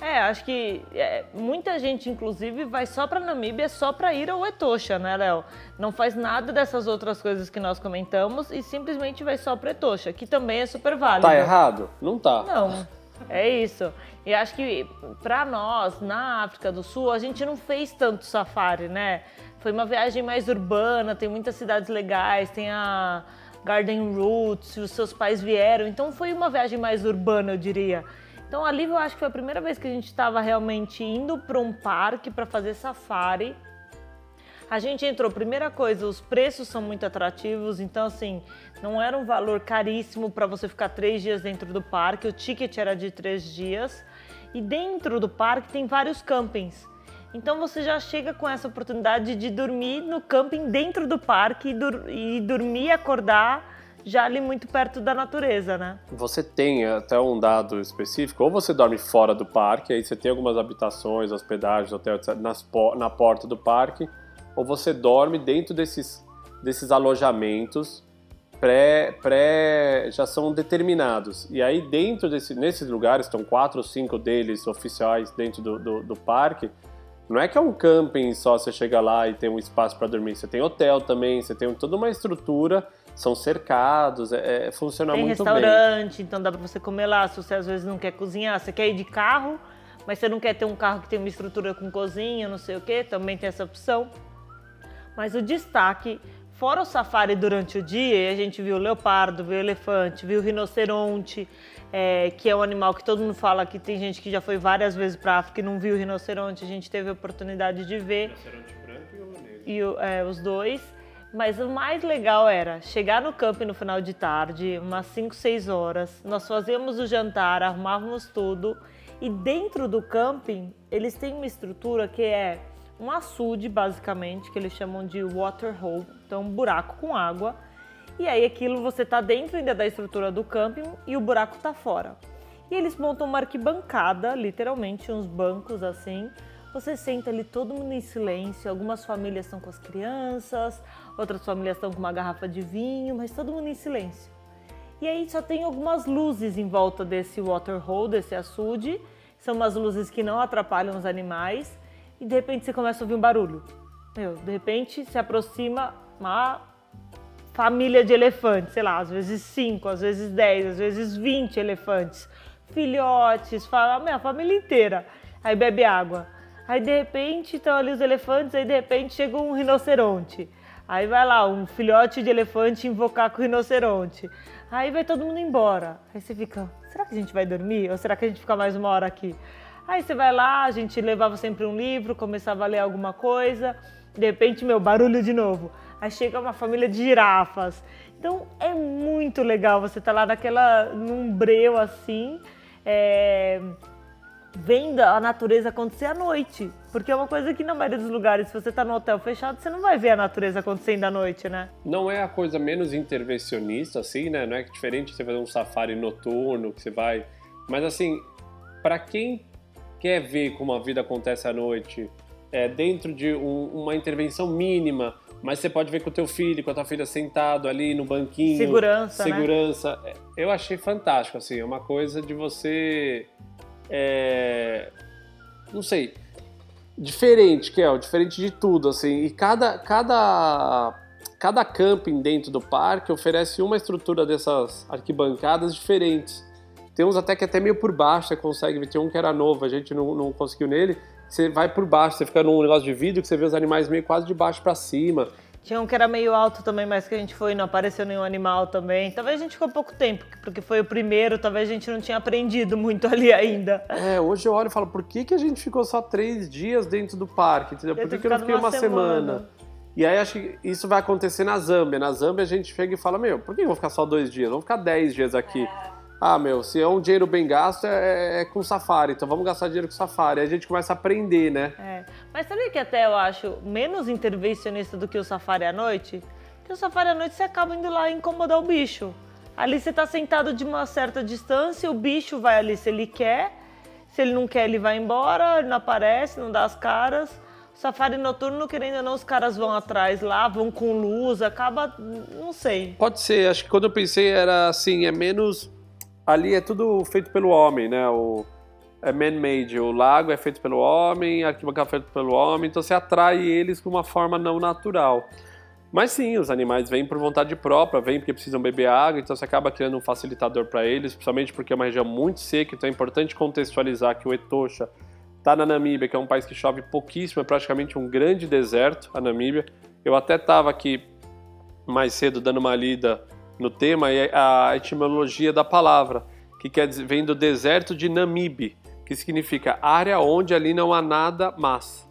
É, acho que é, muita gente, inclusive, vai só para Namíbia só para ir ao Etosha, né, Léo? Não faz nada dessas outras coisas que nós comentamos e simplesmente vai só para Etosha, que também é super válido. Tá errado? Não tá. Não, é isso. E acho que para nós, na África do Sul, a gente não fez tanto safari, né? Foi uma viagem mais urbana, tem muitas cidades legais, tem a Garden Roots, os seus pais vieram, então foi uma viagem mais urbana, eu diria. Então ali eu acho que foi a primeira vez que a gente estava realmente indo para um parque para fazer safari. A gente entrou, primeira coisa, os preços são muito atrativos, então assim, não era um valor caríssimo para você ficar três dias dentro do parque, o ticket era de três dias. E dentro do parque tem vários campings. Então você já chega com essa oportunidade de dormir no camping dentro do parque e, dur e dormir e acordar já ali muito perto da natureza, né? Você tem até um dado específico, ou você dorme fora do parque, aí você tem algumas habitações, hospedagens, hotel, etc, nas, na porta do parque, ou você dorme dentro desses, desses alojamentos pré, pré já são determinados. E aí dentro desse, nesses lugares, estão quatro ou cinco deles oficiais dentro do, do, do parque, não é que é um camping só, você chega lá e tem um espaço para dormir. Você tem hotel também, você tem toda uma estrutura são cercados, é, é, funciona Tem muito bem. Tem restaurante, então dá para você comer lá. Se você às vezes não quer cozinhar, você quer ir de carro, mas você não quer ter um carro que tem uma estrutura com cozinha, não sei o que, também tem essa opção. Mas o destaque, fora o safari durante o dia, a gente viu o leopardo, viu o elefante, viu o rinoceronte, é, que é um animal que todo mundo fala que tem gente que já foi várias vezes para África e não viu o rinoceronte, a gente teve a oportunidade de ver. Rinoceronte branco e o negro. E é, os dois. Mas o mais legal era chegar no camping no final de tarde, umas 5, 6 horas. Nós fazíamos o jantar, arrumávamos tudo. E dentro do camping, eles têm uma estrutura que é um açude, basicamente, que eles chamam de water hole, então um buraco com água. E aí aquilo você tá dentro ainda da estrutura do camping e o buraco tá fora. E eles montam uma arquibancada, literalmente uns bancos assim, você senta ali todo mundo em silêncio, algumas famílias estão com as crianças, outras famílias estão com uma garrafa de vinho, mas todo mundo em silêncio. E aí só tem algumas luzes em volta desse waterhole, desse açude, são umas luzes que não atrapalham os animais, e de repente você começa a ouvir um barulho. Meu, de repente se aproxima uma família de elefantes, sei lá, às vezes cinco, às vezes dez, às vezes vinte elefantes, filhotes, fala, minha família inteira. Aí bebe água. Aí de repente estão ali os elefantes, aí de repente chega um rinoceronte. Aí vai lá, um filhote de elefante invocar com o rinoceronte. Aí vai todo mundo embora. Aí você fica, será que a gente vai dormir? Ou será que a gente fica mais uma hora aqui? Aí você vai lá, a gente levava sempre um livro, começava a ler alguma coisa. De repente, meu, barulho de novo. Aí chega uma família de girafas. Então é muito legal você estar tá lá naquela, num breu assim. É vendo a natureza acontecer à noite. Porque é uma coisa que na maioria dos lugares, se você está no hotel fechado, você não vai ver a natureza acontecendo à noite, né? Não é a coisa menos intervencionista, assim, né? Não é diferente você fazer um safari noturno, que você vai. Mas assim, para quem quer ver como a vida acontece à noite, é, dentro de um, uma intervenção mínima, mas você pode ver com o teu filho, com a tua filha sentado ali no banquinho. Segurança, né? Segurança. Né? Eu achei fantástico, assim, é uma coisa de você é, não sei, diferente, Kel, diferente de tudo, assim, e cada, cada, cada camping dentro do parque oferece uma estrutura dessas arquibancadas diferentes. Tem uns até que até meio por baixo você consegue ver, tem um que era novo, a gente não, não conseguiu nele, você vai por baixo, você fica num negócio de vidro que você vê os animais meio quase de baixo para cima. Tinha um que era meio alto também, mas que a gente foi e não apareceu nenhum animal também. Talvez a gente ficou pouco tempo, porque foi o primeiro, talvez a gente não tinha aprendido muito ali ainda. É, hoje eu olho e falo, por que, que a gente ficou só três dias dentro do parque? Entendeu? Por que, que eu não fiquei uma, uma semana? semana? E aí acho que isso vai acontecer na Zâmbia. Na Zâmbia a gente chega e fala, meu, por que eu vou ficar só dois dias? Vamos ficar dez dias aqui. É. Ah, meu, se é um dinheiro bem gasto, é, é, com safari, então vamos gastar dinheiro com safari. Aí a gente começa a aprender, né? É. Mas sabe que até eu acho menos intervencionista do que o safari à noite? Porque o safari à noite você acaba indo lá incomodar o bicho. Ali você tá sentado de uma certa distância, o bicho vai ali se ele quer, se ele não quer, ele vai embora, ele não aparece, não dá as caras. safari noturno, querendo ou não, os caras vão atrás lá, vão com luz, acaba. não sei. Pode ser, acho que quando eu pensei era assim, é menos. Ali é tudo feito pelo homem, né? O, é man-made, o lago é feito pelo homem, a arquibancada é feito pelo homem, então você atrai eles de uma forma não natural. Mas sim, os animais vêm por vontade própria, vêm porque precisam beber água, então você acaba criando um facilitador para eles, principalmente porque é uma região muito seca, então é importante contextualizar que o Etosha está na Namíbia, que é um país que chove pouquíssimo, é praticamente um grande deserto, a Namíbia. Eu até estava aqui mais cedo dando uma lida no tema e a etimologia da palavra, que quer dizer, vem do deserto de Namibe, que significa área onde ali não há nada mas.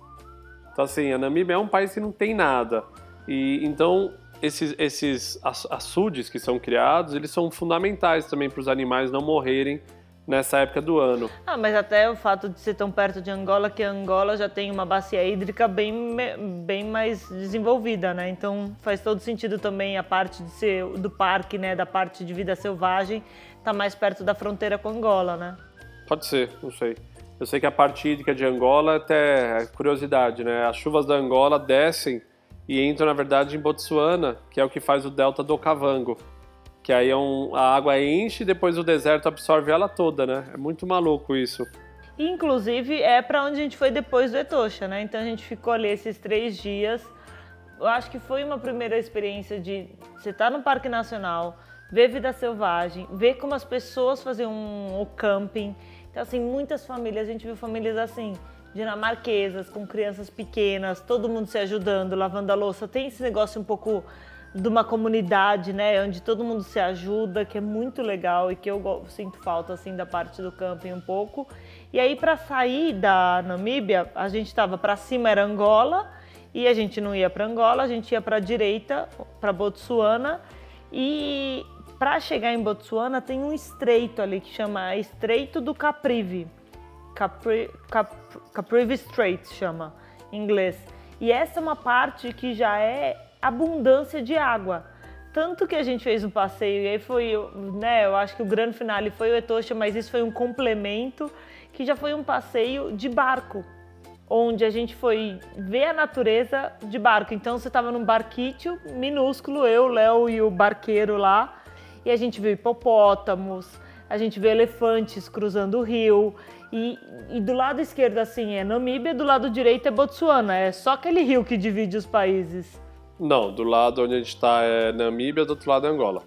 Então assim, a Namíbia é um país que não tem nada. E então esses, esses açudes que são criados, eles são fundamentais também para os animais não morrerem nessa época do ano. Ah, mas até o fato de ser tão perto de Angola, que Angola já tem uma bacia hídrica bem, bem mais desenvolvida, né? Então faz todo sentido também a parte de ser do parque, né, da parte de vida selvagem, tá mais perto da fronteira com Angola, né? Pode ser, não sei. Eu sei que a parte hídrica de Angola até é curiosidade, né? As chuvas da Angola descem e entram, na verdade, em Botsuana, que é o que faz o delta do Okavango. Que aí é um, a água enche e depois o deserto absorve ela toda, né? É muito maluco isso. Inclusive, é para onde a gente foi depois do Etosha, né? Então a gente ficou ali esses três dias. Eu acho que foi uma primeira experiência de você estar tá no Parque Nacional, ver vida selvagem, ver como as pessoas faziam o camping. Então, assim, muitas famílias, a gente viu famílias assim, dinamarquesas, com crianças pequenas, todo mundo se ajudando, lavando a louça. Tem esse negócio um pouco de uma comunidade, né, onde todo mundo se ajuda, que é muito legal e que eu sinto falta assim da parte do camping um pouco. E aí para sair da Namíbia, a gente estava para cima era Angola e a gente não ia para Angola, a gente ia para direita, para Botsuana e para chegar em Botsuana tem um estreito ali que chama Estreito do Caprivi. Capri, Cap, Caprivi Strait chama em inglês. E essa é uma parte que já é abundância de água. Tanto que a gente fez um passeio, e aí foi, né, eu acho que o grande finale foi o Etosha, mas isso foi um complemento, que já foi um passeio de barco, onde a gente foi ver a natureza de barco. Então você estava num barquício minúsculo, eu, Léo e o barqueiro lá, e a gente viu hipopótamos, a gente viu elefantes cruzando o rio, e, e, do lado esquerdo, assim, é Namíbia, do lado direito é Botsuana. É só aquele rio que divide os países. Não, do lado onde a gente está é Namíbia, do outro lado é Angola.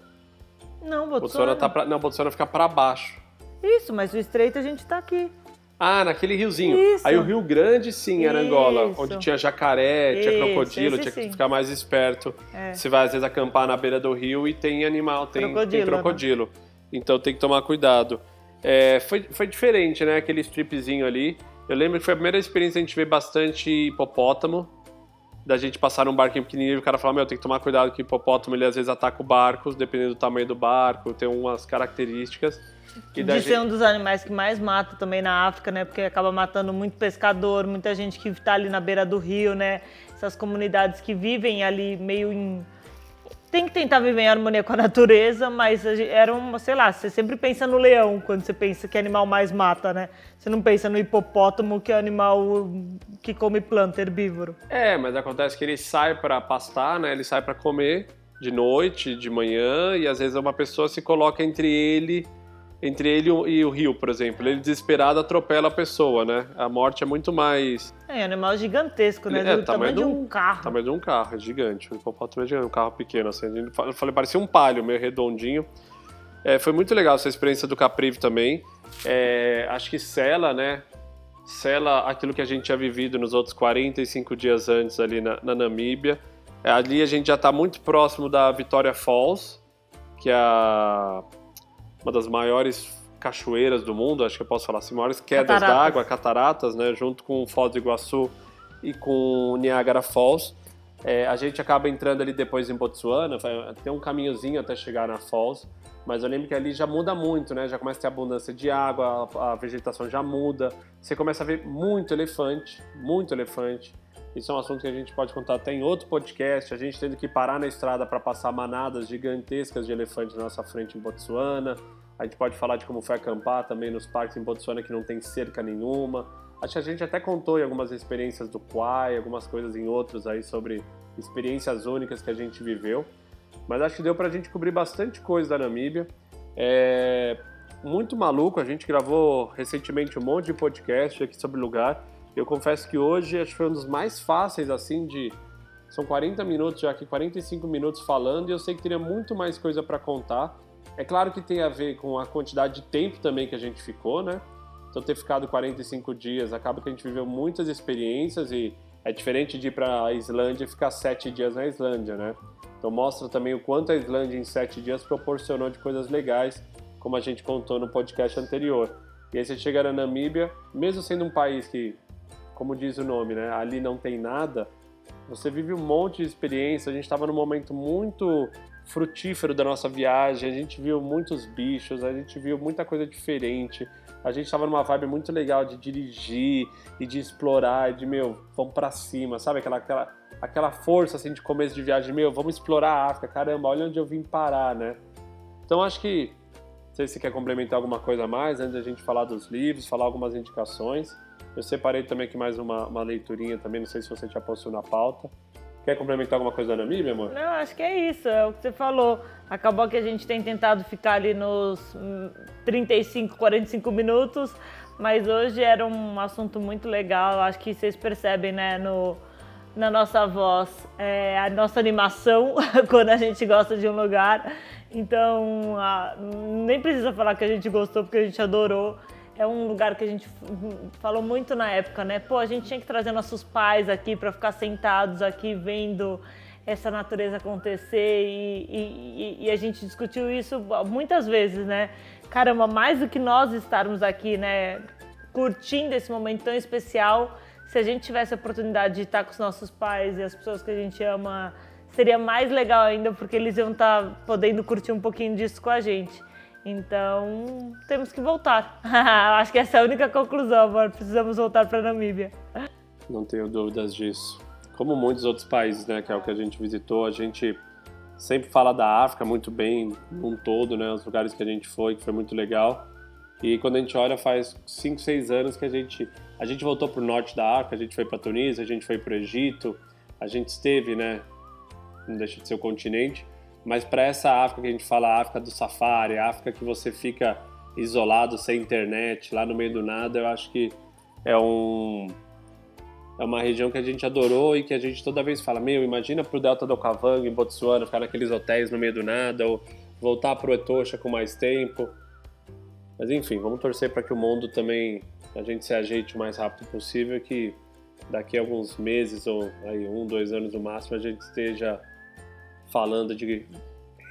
Não, Botsuana. Botsuana tá pra, não, Botsuana fica para baixo. Isso, mas o estreito a gente está aqui. Ah, naquele riozinho. Isso. Aí o Rio Grande, sim, era Isso. Angola, onde tinha jacaré, tinha Isso, crocodilo, tinha que sim. ficar mais esperto. É. Você vai às vezes acampar na beira do rio e tem animal, tem crocodilo. Tem crocodilo. Né? Então tem que tomar cuidado. É, foi, foi diferente, né? Aquele stripzinho ali. Eu lembro que foi a primeira experiência a gente ver bastante hipopótamo. Da gente passar num barquinho pequenininho e o cara falar, meu, tem que tomar cuidado que o hipopótamo ele às vezes ataca o barco, dependendo do tamanho do barco, tem umas características. E de ser gente... um dos animais que mais mata também na África, né? Porque acaba matando muito pescador, muita gente que está ali na beira do rio, né? Essas comunidades que vivem ali meio em tem que tentar viver em harmonia com a natureza, mas era uma, sei lá, você sempre pensa no leão quando você pensa que animal mais mata, né? Você não pensa no hipopótamo, que é animal que come planta, herbívoro. É, mas acontece que ele sai para pastar, né? Ele sai para comer de noite, de manhã, e às vezes uma pessoa se coloca entre ele entre ele e o rio, por exemplo. Ele desesperado atropela a pessoa, né? A morte é muito mais. É, animal gigantesco, né? É, do tamanho, de um, carro. Tamanho de um carro, é gigante. O hipopótamo é gigante, um carro pequeno, assim. Eu falei, parecia um palio, meio redondinho. É, foi muito legal essa experiência do Caprive também. É, acho que Sela, né? Sela aquilo que a gente tinha vivido nos outros 45 dias antes ali na, na Namíbia. É, ali a gente já está muito próximo da Vitória Falls, que é a uma das maiores cachoeiras do mundo, acho que eu posso falar assim, maiores quedas d'água, cataratas, né, junto com Foz do Iguaçu e com Niagara Falls. É, a gente acaba entrando ali depois em Botsuana, tem um caminhozinho até chegar na Falls, mas eu lembro que ali já muda muito, né? Já começa a ter abundância de água, a, a vegetação já muda, você começa a ver muito elefante, muito elefante. Isso é um assunto que a gente pode contar até em outro podcast. A gente tendo que parar na estrada para passar manadas gigantescas de elefantes na nossa frente em Botsuana. A gente pode falar de como foi acampar também nos parques em Botsuana que não tem cerca nenhuma. Acho que a gente até contou em algumas experiências do Quai, algumas coisas em outros aí sobre experiências únicas que a gente viveu. Mas acho que deu pra gente cobrir bastante coisa da Namíbia. É muito maluco, a gente gravou recentemente um monte de podcast aqui sobre o lugar. Eu confesso que hoje acho que foi um dos mais fáceis, assim, de. São 40 minutos já aqui, 45 minutos falando, e eu sei que teria muito mais coisa para contar. É claro que tem a ver com a quantidade de tempo também que a gente ficou, né? Então, ter ficado 45 dias acaba que a gente viveu muitas experiências e é diferente de ir para a Islândia e ficar sete dias na Islândia, né? Então, mostra também o quanto a Islândia em sete dias proporcionou de coisas legais, como a gente contou no podcast anterior. E aí você chega na Namíbia, mesmo sendo um país que, como diz o nome, né, ali não tem nada, você vive um monte de experiência. A gente estava num momento muito frutífero da nossa viagem, a gente viu muitos bichos, a gente viu muita coisa diferente. A gente estava numa vibe muito legal de dirigir e de explorar, e de meu, vamos para cima, sabe? Aquela, aquela, aquela força assim de começo de viagem, meu, vamos explorar a África, caramba, olha onde eu vim parar, né? Então acho que, não sei se você quer complementar alguma coisa mais antes da gente falar dos livros, falar algumas indicações. Eu separei também aqui mais uma, uma leiturinha também, não sei se você já postou na pauta. Quer complementar alguma coisa da meu amor? Não, acho que é isso, é o que você falou. Acabou que a gente tem tentado ficar ali nos 35, 45 minutos, mas hoje era um assunto muito legal. Acho que vocês percebem, né, no, na nossa voz, é, a nossa animação quando a gente gosta de um lugar. Então, a, nem precisa falar que a gente gostou, porque a gente adorou é um lugar que a gente falou muito na época, né? Pô, a gente tinha que trazer nossos pais aqui para ficar sentados aqui vendo essa natureza acontecer e, e, e, a gente discutiu isso muitas vezes, né? Caramba, mais do que nós estarmos aqui, né? Curtindo esse momento tão especial, se a gente tivesse a oportunidade de estar com os nossos pais e as pessoas que a gente ama, seria mais legal ainda porque eles iam estar podendo curtir um pouquinho disso com a gente. Então, temos que voltar. Acho que essa é a única conclusão, amor. Precisamos voltar para a Namíbia. Não tenho dúvidas disso. Como muitos outros países, né, que é o que a gente visitou, a gente sempre fala da África muito bem, num todo, né, os lugares que a gente foi, que foi muito legal. E quando a gente olha, faz 5, 6 anos que a gente a gente voltou para o norte da África, a gente foi para Tunísia, a gente foi para o Egito, a gente esteve, né, não deixa de ser o continente, mas para essa África que a gente fala, África do safari, África que você fica isolado, sem internet, lá no meio do nada, eu acho que é um é uma região que a gente adorou e que a gente toda vez fala, meu, imagina pro Delta do Okavango em Botsuana, ficar naqueles hotéis no meio do nada ou voltar pro Etosha com mais tempo. Mas enfim, vamos torcer para que o mundo também a gente se ajeite o mais rápido possível que daqui a alguns meses ou aí um, dois anos no máximo a gente esteja falando de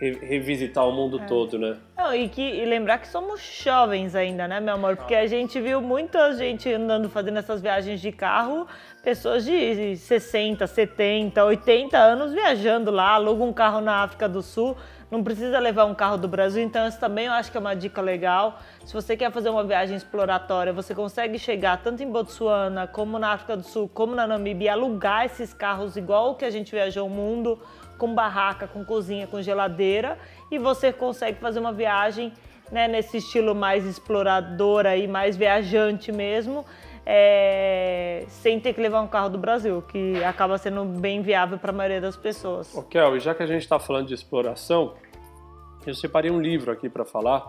revisitar o mundo é. todo, né? Não, e, que, e lembrar que somos jovens ainda, né, meu amor? Porque a gente viu muita gente andando, fazendo essas viagens de carro, pessoas de 60, 70, 80 anos viajando lá, aluga um carro na África do Sul, não precisa levar um carro do Brasil, então isso também eu acho que é uma dica legal. Se você quer fazer uma viagem exploratória, você consegue chegar tanto em Botsuana, como na África do Sul, como na Namíbia, e alugar esses carros igual que a gente viajou o mundo, com barraca, com cozinha, com geladeira, e você consegue fazer uma viagem né, nesse estilo mais exploradora e mais viajante mesmo, é, sem ter que levar um carro do Brasil, que acaba sendo bem viável para a maioria das pessoas. Ok, e já que a gente está falando de exploração, eu separei um livro aqui para falar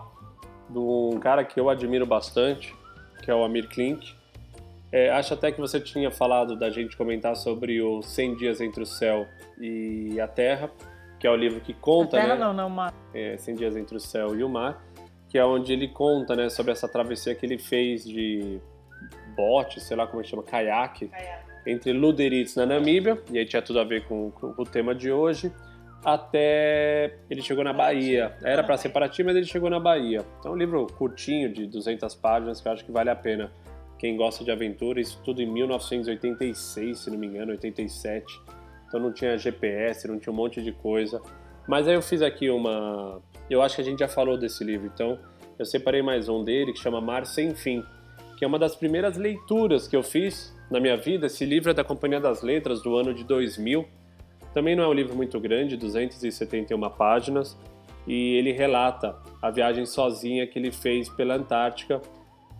de um cara que eu admiro bastante, que é o Amir Klink. É, acho até que você tinha falado da gente comentar sobre o 100 Dias Entre o Céu e a Terra, que é o livro que conta. A Terra né, não, não, o mar. É, 100 Dias Entre o Céu e o Mar, que é onde ele conta né, sobre essa travessia que ele fez de bote, sei lá como é que chama, caiaque, entre Luderitz na Namíbia, e aí tinha tudo a ver com, com o tema de hoje, até ele chegou na Bahia. Era para ser Paraty, mas ele chegou na Bahia. Então é um livro curtinho, de 200 páginas, que eu acho que vale a pena quem gosta de aventura, isso tudo em 1986, se não me engano, 87. Então não tinha GPS, não tinha um monte de coisa. Mas aí eu fiz aqui uma. Eu acho que a gente já falou desse livro, então eu separei mais um dele que chama Mar Sem Fim, que é uma das primeiras leituras que eu fiz na minha vida. Esse livro é da Companhia das Letras do ano de 2000. Também não é um livro muito grande, 271 páginas, e ele relata a viagem sozinha que ele fez pela Antártica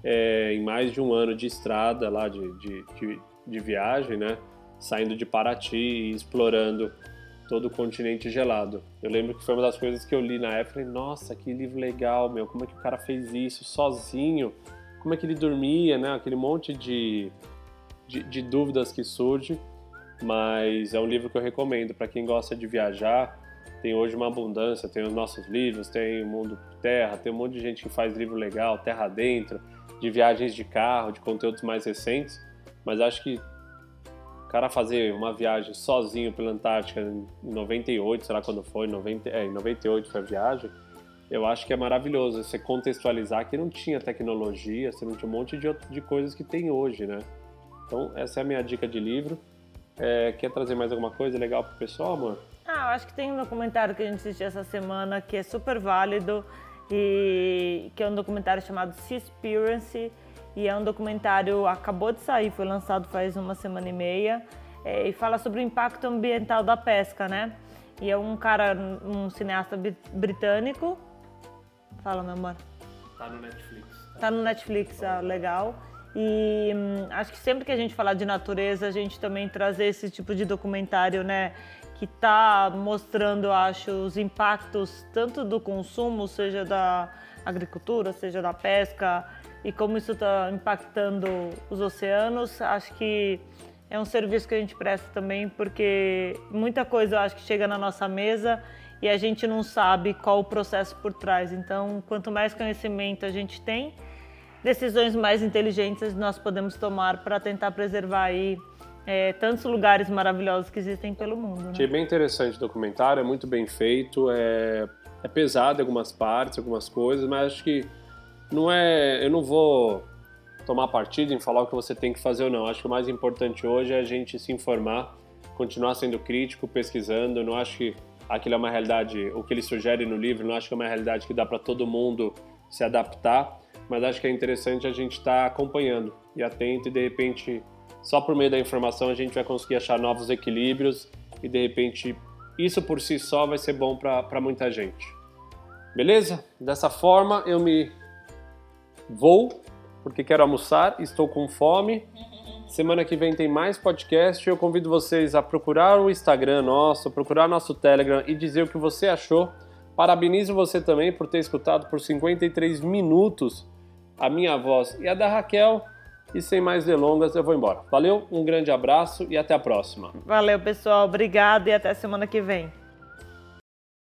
é, em mais de um ano de estrada lá, de, de, de, de viagem, né? Saindo de Paraty e explorando todo o continente gelado. Eu lembro que foi uma das coisas que eu li na época, falei, nossa, que livro legal, meu, como é que o cara fez isso sozinho? Como é que ele dormia, né? Aquele monte de, de, de dúvidas que surge, mas é um livro que eu recomendo para quem gosta de viajar. Tem hoje uma abundância, tem os nossos livros, tem o Mundo Terra, tem um monte de gente que faz livro legal, Terra Dentro, de viagens de carro, de conteúdos mais recentes, mas acho que o cara fazer uma viagem sozinho pela Antártica em 98, sei lá quando foi, 90, é, em 98 foi a viagem, eu acho que é maravilhoso você contextualizar que não tinha tecnologia, você não tinha um monte de, de coisas que tem hoje, né? Então, essa é a minha dica de livro. É, quer trazer mais alguma coisa legal pro pessoal, amor? Ah, eu acho que tem um documentário que a gente assistiu essa semana que é super válido e que é um documentário chamado Seaspiracy e é um documentário acabou de sair, foi lançado faz uma semana e meia é, e fala sobre o impacto ambiental da pesca, né? E é um cara, um cineasta britânico. Fala, meu amor. Tá no Netflix. Tá, tá no Netflix, ah, legal. E hum, acho que sempre que a gente falar de natureza, a gente também trazer esse tipo de documentário, né? Que está mostrando, acho, os impactos tanto do consumo, seja da agricultura, seja da pesca, e como isso está impactando os oceanos. Acho que é um serviço que a gente presta também, porque muita coisa eu acho que chega na nossa mesa e a gente não sabe qual o processo por trás. Então, quanto mais conhecimento a gente tem, decisões mais inteligentes nós podemos tomar para tentar preservar aí é, tantos lugares maravilhosos que existem pelo mundo. Né? Achei bem interessante o documentário, é muito bem feito, é, é pesado em algumas partes, algumas coisas, mas acho que não é. Eu não vou tomar partido em falar o que você tem que fazer ou não. Acho que o mais importante hoje é a gente se informar, continuar sendo crítico, pesquisando. Não acho que aquilo é uma realidade, o que ele sugere no livro, não acho que é uma realidade que dá para todo mundo se adaptar, mas acho que é interessante a gente estar tá acompanhando e atento e de repente só por meio da informação a gente vai conseguir achar novos equilíbrios e de repente isso por si só vai ser bom para muita gente. Beleza? Dessa forma eu me vou porque quero almoçar, estou com fome. Semana que vem tem mais podcast. Eu convido vocês a procurar o Instagram nosso, procurar nosso Telegram e dizer o que você achou. Parabenizo você também por ter escutado por 53 minutos a minha voz e a da Raquel. E sem mais delongas, eu vou embora. Valeu, um grande abraço e até a próxima. Valeu, pessoal. Obrigado e até semana que vem.